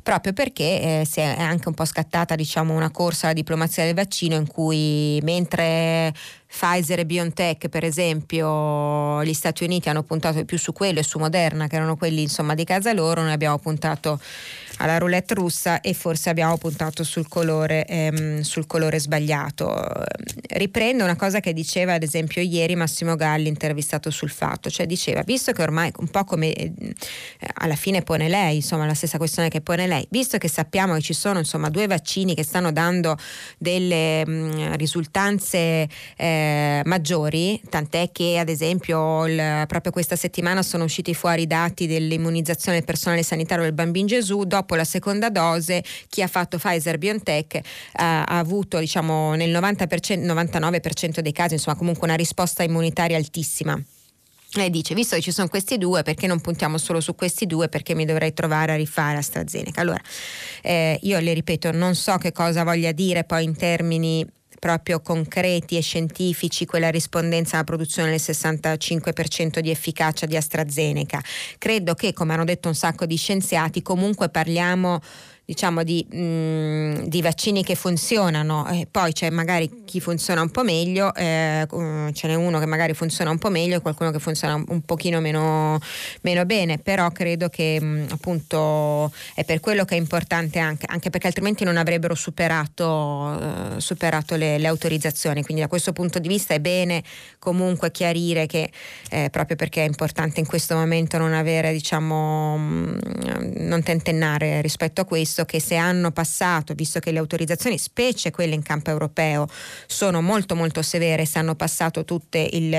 Proprio perché eh, si è anche un po' scattata diciamo, una corsa alla diplomazia del vaccino in cui mentre Pfizer e BioNTech, per esempio, gli Stati Uniti hanno puntato più su quello e su Moderna, che erano quelli insomma di casa loro, noi abbiamo puntato alla roulette russa e forse abbiamo puntato sul colore, ehm, sul colore sbagliato. Riprendo una cosa che diceva ad esempio ieri Massimo Galli intervistato sul fatto, cioè diceva, visto che ormai un po' come eh, alla fine pone lei, insomma la stessa questione che pone lei, visto che sappiamo che ci sono insomma due vaccini che stanno dando delle mh, risultanze eh, maggiori, tant'è che ad esempio il, proprio questa settimana sono usciti fuori i dati dell'immunizzazione del personale sanitario del Bambin Gesù, dopo la seconda dose chi ha fatto Pfizer BioNTech eh, ha avuto diciamo nel 90%, 99% dei casi insomma comunque una risposta immunitaria altissima. Lei dice, visto che ci sono questi due, perché non puntiamo solo su questi due? Perché mi dovrei trovare a rifare AstraZeneca? Allora, eh, io le ripeto, non so che cosa voglia dire poi in termini proprio concreti e scientifici quella rispondenza alla produzione del 65% di efficacia di AstraZeneca. Credo che, come hanno detto un sacco di scienziati, comunque parliamo diciamo di, mh, mm, di, vaccini che funzionano. E poi c'è magari chi funziona un po' meglio eh, ce n'è uno che magari funziona un po' meglio e qualcuno che funziona un pochino meno, meno bene. Però credo che mh, mm, appunto è per quello che è importante anche, anche perché altrimenti non avrebbero superato, eh, superato le, le, autorizzazioni. Quindi da questo punto di vista è bene comunque chiarire che eh, proprio perché è importante in questo momento non avere diciamo mh, mm, non tentennare rispetto a questo visto che se hanno passato, visto che le autorizzazioni, specie quelle in campo europeo, sono molto molto severe, se hanno passato tutte il,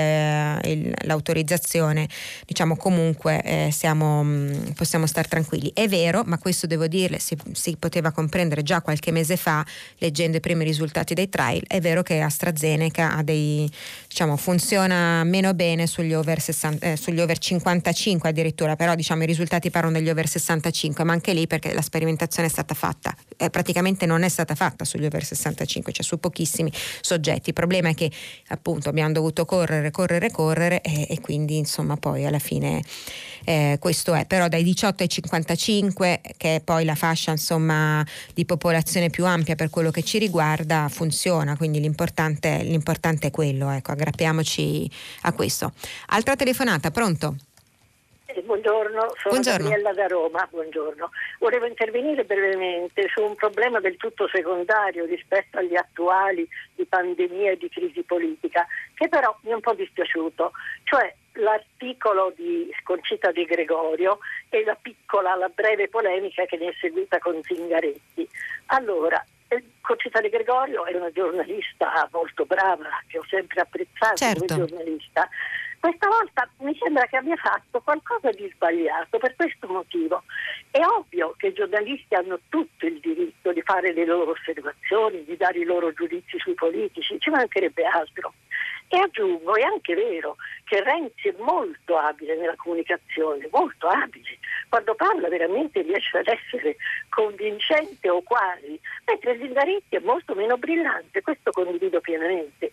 il, l'autorizzazione, diciamo comunque eh, siamo, mm, possiamo stare tranquilli. È vero, ma questo devo dirle, si, si poteva comprendere già qualche mese fa, leggendo i primi risultati dei trial, è vero che AstraZeneca ha dei, diciamo, funziona meno bene sugli over, 60, eh, sugli over 55 addirittura, però diciamo i risultati parlano degli over 65, ma anche lì perché la sperimentazione stata fatta, eh, praticamente non è stata fatta sugli over 65, cioè su pochissimi soggetti. Il problema è che appunto abbiamo dovuto correre, correre, correre e, e quindi insomma poi alla fine eh, questo è. Però dai 18 ai 55, che è poi la fascia insomma di popolazione più ampia per quello che ci riguarda, funziona, quindi l'importante, l'importante è quello, ecco, aggrappiamoci a questo. Altra telefonata, pronto?
Eh, buongiorno, sono
Buongiorno.
Gabriella da Roma, buongiorno. Volevo intervenire brevemente su un problema del tutto secondario rispetto agli attuali di pandemia e di crisi politica, che però mi è un po' dispiaciuto, cioè l'articolo di Concita De Gregorio e la piccola, la breve polemica che ne è seguita con Zingaretti. Allora, eh, Concita De Gregorio è una giornalista molto brava, che ho sempre apprezzato
Certo.
come giornalista. Questa volta mi sembra che abbia fatto qualcosa di sbagliato per questo motivo. È ovvio che i giornalisti hanno tutto il diritto di fare le loro osservazioni, di dare i loro giudizi sui politici, ci mancherebbe altro. E aggiungo, è anche vero che Renzi è molto abile nella comunicazione, molto abile. Quando parla veramente riesce ad essere convincente o quasi, mentre Zingaretti è molto meno brillante, questo condivido pienamente.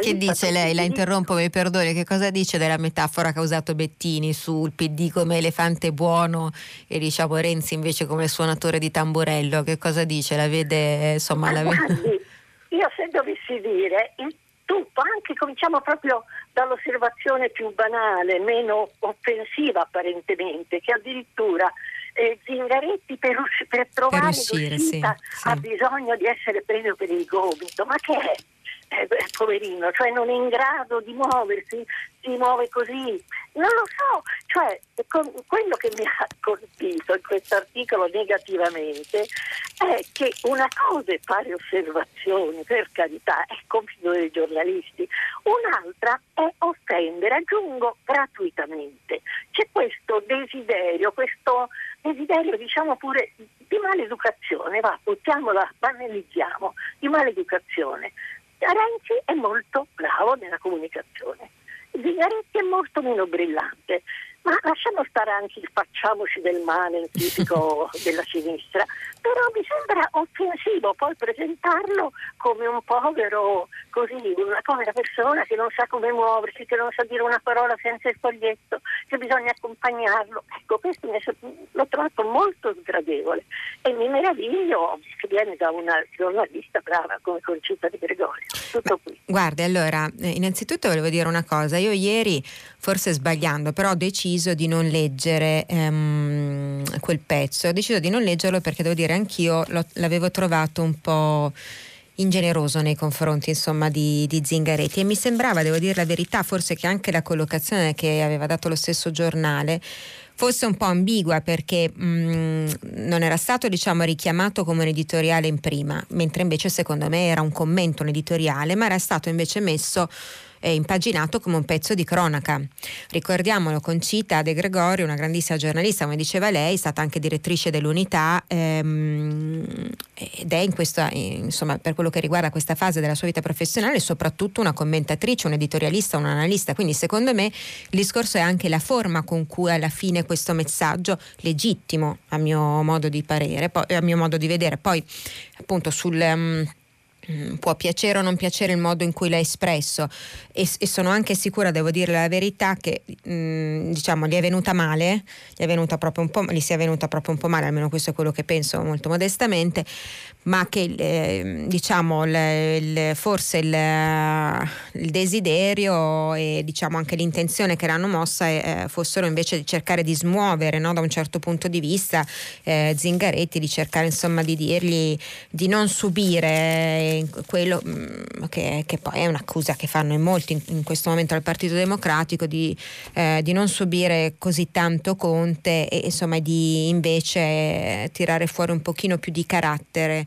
Che dice lei? La interrompo, mi perdoni, che cosa dice della metafora che ha usato Bettini sul PD come elefante buono e diciamo Renzi invece come suonatore di tamburello? Che cosa dice? La vede, insomma,
Ma
la vede...
guardi, io se dovessi dire il tutto, anche cominciamo proprio dall'osservazione più banale, meno offensiva apparentemente, che addirittura eh, Zingaretti per, usci- per trovare
uscire,
l'uscita
sì, sì.
ha bisogno di essere preso per il gomito. Ma che è? Eh, poverino, cioè non è in grado di muoversi, si muove così. Non lo so, cioè quello che mi ha colpito in questo articolo negativamente è che una cosa è fare osservazioni, per carità, è compito dei giornalisti, un'altra è offendere, aggiungo gratuitamente. C'è questo desiderio, questo desiderio diciamo pure di maleducazione, va, buttiamola, banalizziamo, di maleducazione. Renzi è molto bravo nella comunicazione, Zingaretti è molto meno brillante, ma lasciamo stare anche il facciamoci del male tipico della sinistra, però mi sembra offensivo poi presentarlo come un povero, così, una povera persona che non sa come muoversi, che non sa dire una parola senza il foglietto, che bisogna accompagnarlo. Ecco, questo l'ho trovato molto sgradevole e mi meraviglio che viene da una giornalista brava come Concita di Gregorio. Tutto qui.
Guardi, allora, eh, innanzitutto volevo dire una cosa. Io ieri, forse sbagliando, però ho deciso di non leggere ehm, quel pezzo. Ho deciso di non leggerlo perché devo dire anch'io l'ho- l'avevo trovato un po' ingeneroso nei confronti insomma di, di Zingaretti. E mi sembrava, devo dire la verità, forse che anche la collocazione che aveva dato lo stesso giornale fosse un po' ambigua perché mh, non era stato diciamo richiamato come un editoriale in prima, mentre invece secondo me era un commento, un editoriale, ma era stato invece messo eh, impaginato come un pezzo di cronaca. Ricordiamolo, Concita De Gregorio, una grandissima giornalista, come diceva lei, è stata anche direttrice dell'unità ehm, ed è in questa, insomma, per quello che riguarda questa fase della sua vita professionale, soprattutto una commentatrice, un editorialista, un analista. Quindi secondo me il discorso è anche la forma con cui alla fine questo messaggio legittimo, a mio modo di parere, poi, a mio modo di vedere, poi appunto sul... um, può piacere o non piacere il modo in cui l'ha espresso. E, e sono anche sicura, devo dire la verità, che mh, diciamo gli è venuta male, gli è venuta proprio un po', gli sia venuta proprio un po' male, almeno questo è quello che penso molto modestamente, ma che eh, diciamo il, il, forse il, il, desiderio e diciamo anche l'intenzione che l'hanno mossa eh, fossero invece di cercare di smuovere no, da un certo punto di vista eh, Zingaretti, di cercare insomma di dirgli di non subire quello mh, che, che, poi è un'accusa che fanno in molti in, in questo momento al Partito Democratico di, eh, di, non subire così tanto Conte e insomma di invece tirare fuori un pochino più di carattere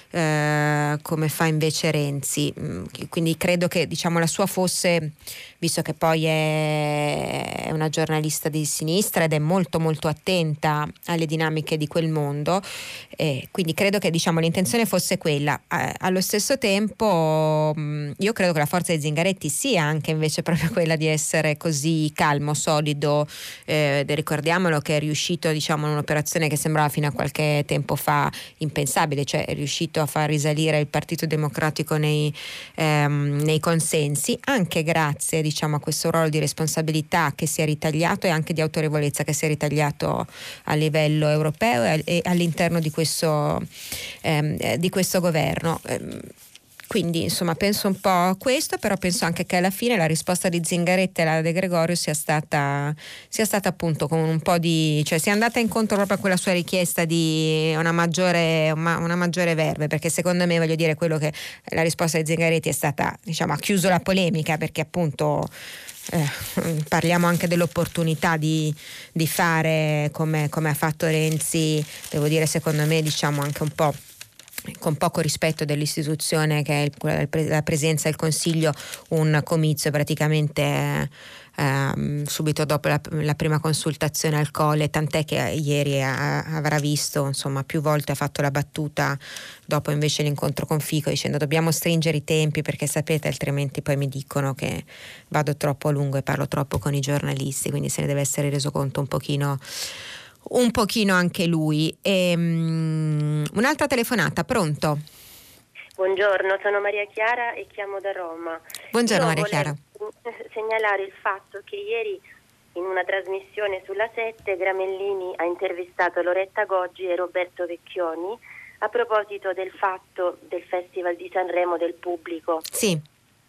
eh, come fa invece Renzi. Mm, quindi credo che diciamo, la sua fosse, visto che poi è una giornalista di sinistra ed è molto molto attenta alle dinamiche di quel mondo, eh, quindi credo che diciamo, l'intenzione fosse quella. Allo stesso tempo mm, io credo che la forza di Zingaretti sia anche invece proprio quella di essere così calmo, solido, eh, ricordiamolo che è riuscito diciamo, in un'operazione che sembrava fino a qualche tempo fa impensabile, cioè è riuscito a far risalire il Partito Democratico nei, ehm, nei consensi, anche grazie diciamo, a questo ruolo di responsabilità che si è ritagliato e anche di autorevolezza che si è ritagliato a livello europeo e, all'interno di questo, ehm, di questo governo. Quindi insomma penso un po' a questo, però penso anche che alla fine la risposta di Zingaretti e la De Gregorio sia stata, sia stata appunto con un po' di, cioè sia andata incontro proprio a quella sua richiesta di una maggiore, una, una maggiore verve, perché secondo me voglio dire quello che la risposta di Zingaretti è stata, diciamo, ha chiuso la polemica perché appunto eh, parliamo anche dell'opportunità di, di fare come, come, ha fatto Renzi, devo dire secondo me diciamo anche un po' con poco rispetto dell'istituzione che è la presidenza del Consiglio, un comizio praticamente eh, subito dopo la, la, prima consultazione al Colle, tant'è che ieri ha, avrà visto, insomma, più volte ha fatto la battuta dopo invece l'incontro con Fico dicendo dobbiamo stringere i tempi perché sapete altrimenti poi mi dicono che vado troppo a lungo e parlo troppo con i giornalisti, quindi se ne deve essere reso conto un pochino un pochino anche lui. E, um, un'altra telefonata, pronto?
Buongiorno, sono Maria Chiara e chiamo da Roma.
Buongiorno Io Maria Chiara.
segnalare il fatto che ieri in una trasmissione sulla 7 Gramellini ha intervistato Loretta Goggi e Roberto Vecchioni a proposito del fatto del Festival di Sanremo del pubblico.
Sì.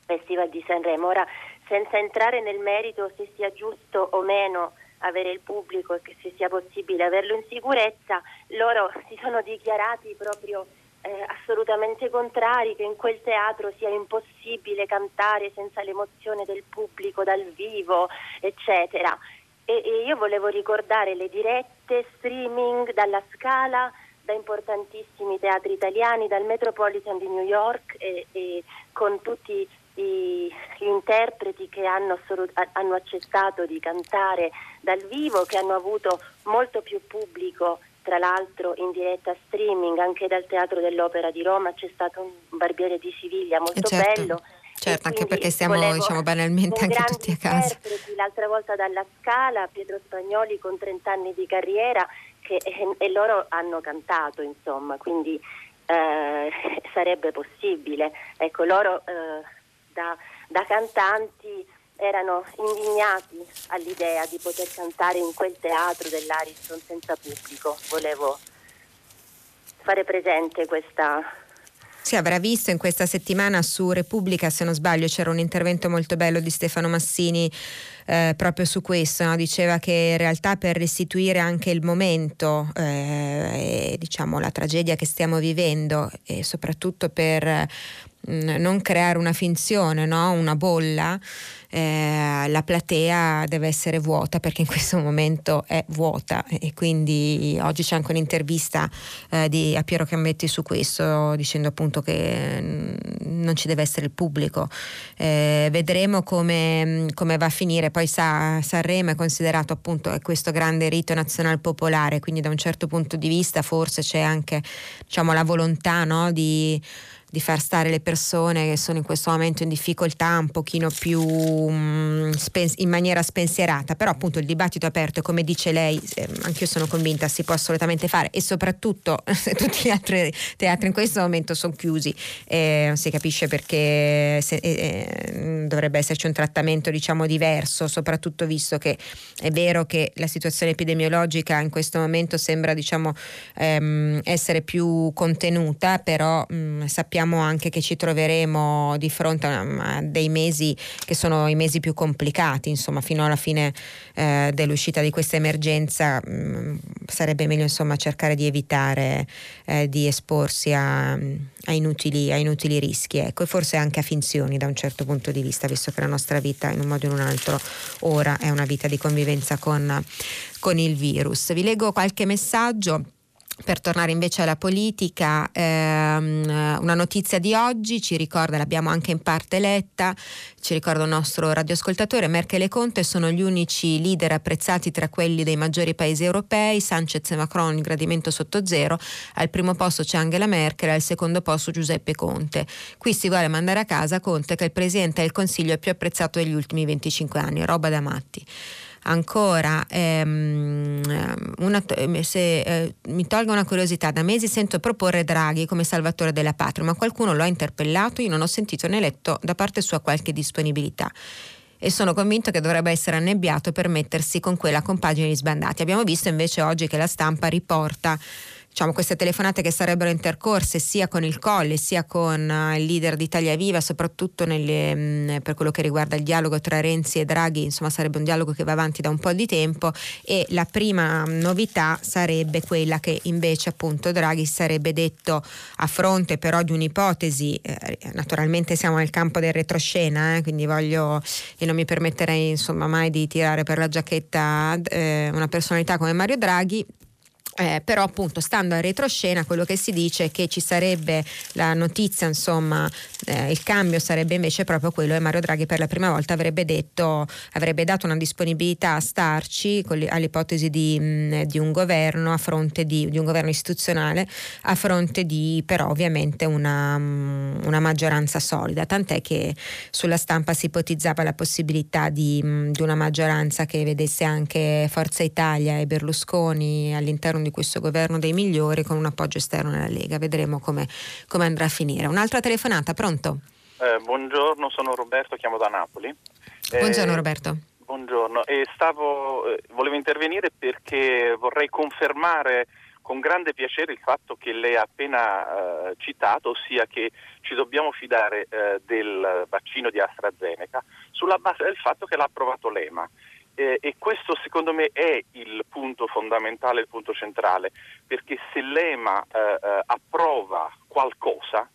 Festival di Sanremo. Ora, senza entrare nel merito se sia giusto o meno avere il pubblico e che se sia possibile averlo in sicurezza, loro si sono dichiarati proprio eh, assolutamente contrari che in quel teatro sia impossibile cantare senza l'emozione del pubblico dal vivo, eccetera. E, e io volevo ricordare le dirette streaming dalla Scala da importantissimi teatri italiani, dal Metropolitan di New York e, e con tutti gli interpreti che hanno, hanno, accettato di cantare dal vivo, che hanno avuto molto più pubblico, tra l'altro in diretta streaming, anche dal Teatro dell'Opera di Roma c'è stato un barbiere di Siviglia molto
certo.
bello.
Certo, anche perché stiamo diciamo, banalmente anche tutti a casa.
L'altra volta dalla Scala, Pietro Spagnoli con 30 anni di carriera che, e, e loro hanno cantato, insomma, quindi eh, sarebbe possibile. Ecco, loro eh, da, da cantanti erano indignati all'idea di poter cantare in quel teatro dell'Ariston senza pubblico. Volevo fare presente questa,
sì, avrà visto in questa settimana su Repubblica, se non sbaglio, c'era un intervento molto bello di Stefano Massini eh, proprio su questo, no? diceva che in realtà per restituire anche il momento eh, e diciamo la tragedia che stiamo vivendo e soprattutto per non creare una finzione, no? una bolla, eh, la platea deve essere vuota perché in questo momento è vuota e quindi oggi c'è anche un'intervista eh, di, a Piero Cammetti su questo dicendo appunto che non ci deve essere il pubblico. Eh, vedremo come, come, va a finire, poi sa, Sanremo è considerato appunto questo grande rito nazionale popolare, quindi da un certo punto di vista forse c'è anche diciamo, la volontà no? di di far stare le persone che sono in questo momento in difficoltà un pochino più um, in maniera spensierata, però appunto il dibattito aperto come dice lei, eh, anche io sono convinta si può assolutamente fare. E soprattutto se tutti gli altri teatri in questo momento sono chiusi. Eh, non si capisce perché se, eh, eh, dovrebbe esserci un trattamento diciamo diverso, soprattutto visto che è vero che la situazione epidemiologica in questo momento sembra diciamo ehm, essere più contenuta, però mh, mm, sappiamo sappiamo anche che ci troveremo di fronte a, dei mesi che sono i mesi più complicati, insomma, fino alla fine eh, dell'uscita di questa emergenza mh, mm, sarebbe meglio insomma, cercare di evitare eh, di esporsi a, a, inutili, a, inutili, rischi, ecco, e forse anche a finzioni da un certo punto di vista, visto che la nostra vita in un modo o in un altro ora è una vita di convivenza con, con il virus. Vi leggo qualche messaggio. Per tornare invece alla politica, ehm, una notizia di oggi ci ricorda, l'abbiamo anche in parte letta, ci ricorda il nostro radioascoltatore, Merkel e Conte sono gli unici leader apprezzati tra quelli dei maggiori paesi europei, Sanchez e Macron il gradimento sotto zero, al primo posto c'è Angela Merkel, al secondo posto Giuseppe Conte. Qui si vuole mandare a casa Conte che è il Presidente del Consiglio più apprezzato degli ultimi 25 anni, roba da matti ancora ehm, una, se eh, mi tolgo una curiosità da mesi sento proporre Draghi come salvatore della patria ma qualcuno lo ha interpellato io non ho sentito né letto da parte sua qualche disponibilità. E sono convinto che dovrebbe essere annebbiato per mettersi con quella compagine di sbandati abbiamo visto invece oggi che la stampa riporta diciamo, queste telefonate che sarebbero intercorse sia con il Colle sia con uh, il leader di Italia Viva, soprattutto nelle, mm, per quello che riguarda il dialogo tra Renzi e Draghi, insomma sarebbe un dialogo che va avanti da un po' di tempo. E la prima novità sarebbe quella che invece appunto Draghi sarebbe detto a fronte però di un'ipotesi, eh, naturalmente siamo nel campo del retroscena, eh, quindi voglio e non mi permetterei insomma mai di tirare per la giacchetta eh, una personalità come Mario Draghi, eh, però appunto stando a retroscena quello che si dice è che ci sarebbe la notizia insomma eh, il cambio sarebbe invece proprio quello e Mario Draghi per la prima volta avrebbe detto avrebbe dato una disponibilità a starci le, all'ipotesi di, mh, mm, di, un governo a fronte di, di, un governo istituzionale a fronte di però ovviamente una, mh, mm, una maggioranza solida. Tant'è che sulla stampa si ipotizzava la possibilità di, mh, mm, di una maggioranza che vedesse anche Forza Italia e Berlusconi all'interno di questo governo dei migliori con un appoggio esterno nella Lega. Vedremo come, come andrà a finire. Un'altra telefonata, pronto?
Eh, buongiorno, sono Roberto, chiamo da Napoli.
Buongiorno eh, Roberto.
Buongiorno, e stavo, eh, volevo intervenire perché vorrei confermare con grande piacere il fatto che lei ha appena eh, citato, ossia che ci dobbiamo fidare eh, del vaccino di AstraZeneca sulla base del fatto che l'ha approvato l'EMA. Eh, e questo secondo me è il punto fondamentale, il punto centrale, perché se l'EMA eh, eh, approva qualcosa,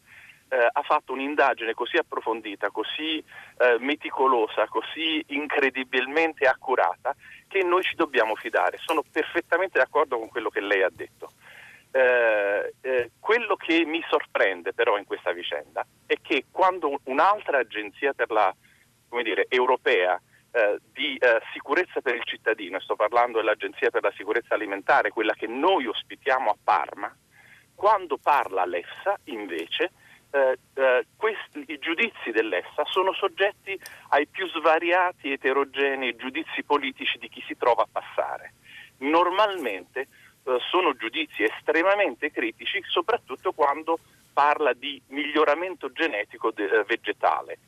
eh, ha fatto un'indagine così approfondita, così eh, meticolosa, così incredibilmente accurata, che noi ci dobbiamo fidare. Sono perfettamente d'accordo con quello che lei ha detto. Eh, quello che mi sorprende però in questa vicenda è che quando un'altra agenzia per la, dire, europea eh, di eh, sicurezza per il cittadino, sto parlando dell'Agenzia per la sicurezza alimentare, quella che noi ospitiamo a Parma, quando parla l'EFSA invece eh, eh, questi, i giudizi dell'EFSA sono soggetti ai più svariati eterogenei giudizi politici di chi si trova a passare. Normalmente eh, sono giudizi estremamente critici, soprattutto quando parla di miglioramento genetico de- eh, vegetale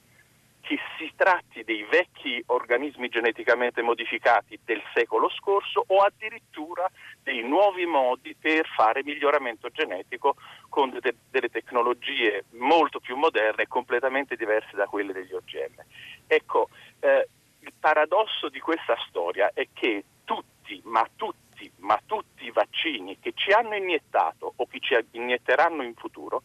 che si tratti dei vecchi organismi geneticamente modificati del secolo scorso o addirittura dei nuovi modi per fare miglioramento genetico con de- delle tecnologie molto più moderne e completamente diverse da quelle degli OGM. Ecco, eh, il paradosso di questa storia è che tutti, ma tutti, ma tutti i vaccini che ci hanno iniettato o che ci inietteranno in futuro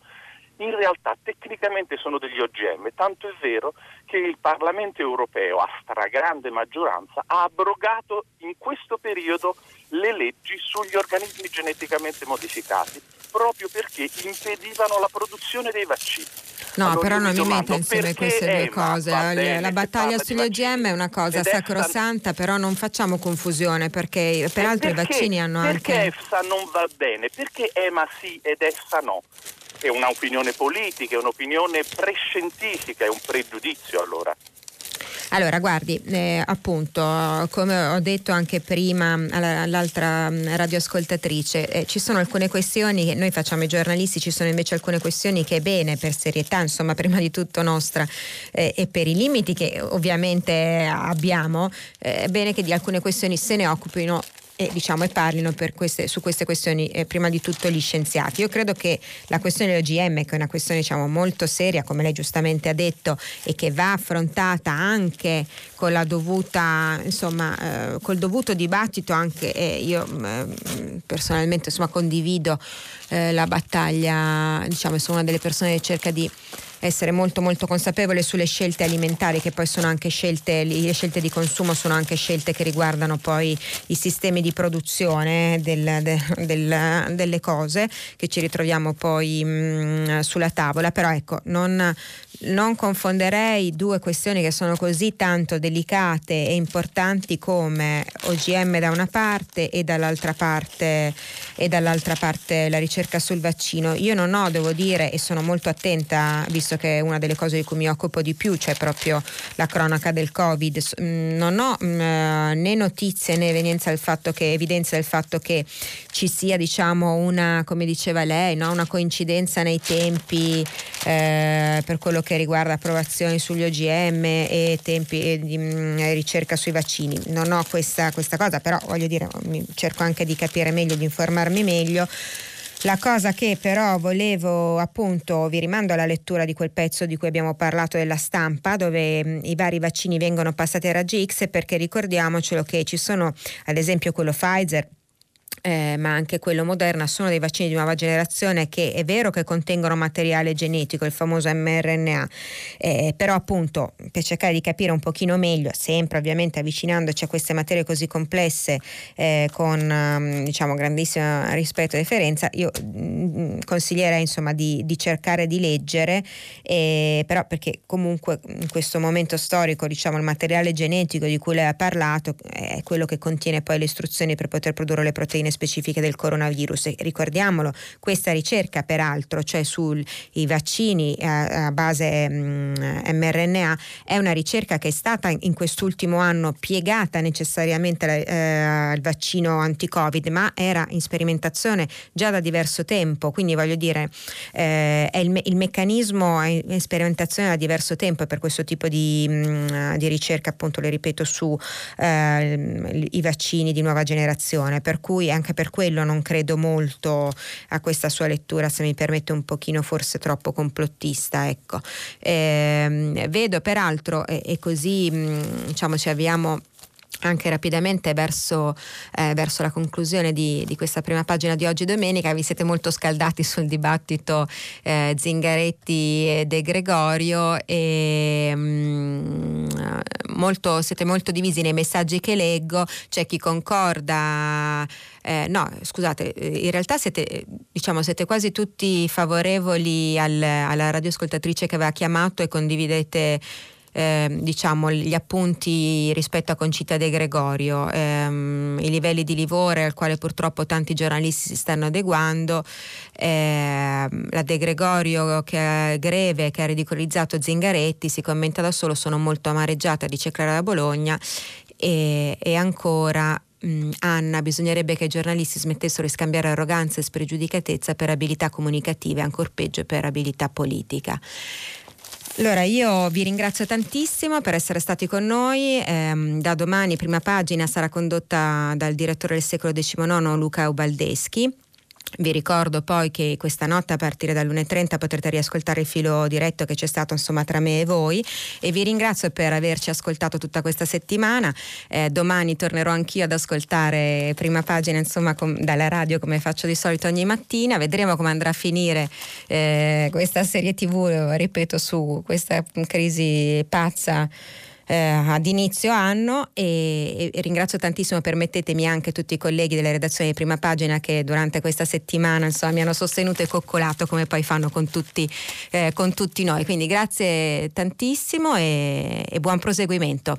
in realtà tecnicamente sono degli OGM, tanto è vero che il Parlamento europeo a stragrande maggioranza ha abrogato in questo periodo le leggi sugli organismi geneticamente modificati, proprio perché impedivano la produzione dei vaccini.
No, allora, però non mi metta insieme queste due cose. Bene, la battaglia sugli OGM è una cosa sacrosanta, sta... però non facciamo confusione perché peraltro
perché,
i vaccini hanno
perché
anche...
Perché EFSA non va bene? Perché EMA sì ed EFSA no? È un'opinione politica, è un'opinione prescientifica, è un pregiudizio allora.
Allora, guardi, eh, appunto, come ho detto anche prima all'altra mm, radioascoltatrice, eh, ci sono alcune questioni che noi facciamo i giornalisti, ci sono invece alcune questioni che è bene per serietà, insomma, prima di tutto nostra eh, e per i limiti che ovviamente abbiamo, eh, è bene che di alcune questioni se ne occupino e, diciamo, e parlino queste, su queste questioni eh, prima di tutto gli scienziati. Io credo che la questione dell'OGM, che è una questione diciamo, molto seria, come lei giustamente ha detto, e che va affrontata anche con la dovuta, insomma, eh, col dovuto dibattito, anche eh, io personalmente insomma, condivido eh, la battaglia, diciamo, sono una delle persone che cerca di essere molto molto consapevole sulle scelte alimentari che poi sono anche scelte, le scelte di consumo sono anche scelte che riguardano poi i sistemi di produzione del, de, del, delle cose che ci ritroviamo poi mh, sulla tavola, però ecco non, non confonderei due questioni che sono così tanto delicate e importanti come OGM da una parte e dall'altra parte, e dall'altra parte la ricerca sul vaccino. Io non ho, devo dire, e sono molto attenta, visto che è una delle cose di cui mi occupo di più, cioè proprio la cronaca del Covid, mm, non ho mm, né notizie né evidenza del fatto che, evidenza del fatto che ci sia diciamo una, come diceva lei, no? una coincidenza nei tempi eh, per quello che riguarda approvazioni sugli OGM e tempi di mh, mm, ricerca sui vaccini. Non ho questa, questa cosa, però voglio dire, cerco anche di capire meglio, di informarmi meglio. La cosa che però volevo appunto, vi rimando alla lettura di quel pezzo di cui abbiamo parlato della stampa, dove mh, i vari vaccini vengono passati a raggi X, perché ricordiamocelo che ci sono ad esempio quello Pfizer eh, ma anche quello Moderna sono dei vaccini di nuova generazione che è vero che contengono materiale genetico, il famoso mRNA, eh, però appunto per cercare di capire un pochino meglio, sempre ovviamente avvicinandoci a queste materie così complesse eh, con um, diciamo grandissimo rispetto e deferenza, io mh, mm, consiglierei insomma di, di, cercare di leggere, eh, però perché comunque in questo momento storico diciamo il materiale genetico di cui lei ha parlato è quello che contiene poi le istruzioni per poter produrre le proteine specifiche del coronavirus. E ricordiamolo, questa ricerca peraltro, cioè sui vaccini a, a base mm, mRNA, è una ricerca che è stata in quest'ultimo anno piegata necessariamente eh, al vaccino anti-Covid, ma era in sperimentazione già da diverso tempo, quindi voglio dire, eh, è il, me- il, meccanismo è in sperimentazione da diverso tempo per questo tipo di, mm, di ricerca, appunto, le ripeto, su eh, vaccini di nuova generazione, per cui anche per quello non credo molto a questa sua lettura, se mi permette un pochino forse troppo complottista. Ecco. Eh, vedo peraltro, e, e così mh, diciamo ci avviamo anche rapidamente verso, eh, verso la conclusione di, di, questa prima pagina di oggi domenica, vi siete molto scaldati sul dibattito eh, Zingaretti e De Gregorio e mh, mm, molto, siete molto divisi nei messaggi che leggo, c'è chi concorda, eh, no scusate, in realtà siete, diciamo, siete quasi tutti favorevoli al, alla radioascoltatrice che aveva chiamato e condividete eh, diciamo, gli appunti rispetto a Concita De Gregorio, ehm, i livelli di livore al quale purtroppo tanti giornalisti si stanno adeguando, ehm, la De Gregorio che è greve, che ha ridicolizzato Zingaretti, si commenta da solo, sono molto amareggiata, dice Clara da Bologna, e, e ancora Anna, bisognerebbe che i giornalisti smettessero di scambiare arroganza e spregiudicatezza per abilità comunicative, ancor peggio per abilità politica. Allora io vi ringrazio tantissimo per essere stati con noi, eh, da domani prima pagina sarà condotta dal direttore del secolo XIX Luca Ubaldeschi vi ricordo poi che questa notte a partire dall'1.30 potrete riascoltare il filo diretto che c'è stato insomma tra me e voi e vi ringrazio per averci ascoltato tutta questa settimana. Eh, domani tornerò anch'io ad ascoltare prima pagina insomma com- dalla radio come faccio di solito ogni mattina. Vedremo come andrà a finire eh, questa serie tv, ripeto, su questa crisi pazza eh, ad inizio anno e, e, ringrazio tantissimo, permettetemi anche tutti i colleghi della redazione di prima pagina che durante questa settimana insomma, mi hanno sostenuto e coccolato come poi fanno con tutti, eh, con tutti noi. Quindi grazie tantissimo e, e buon proseguimento.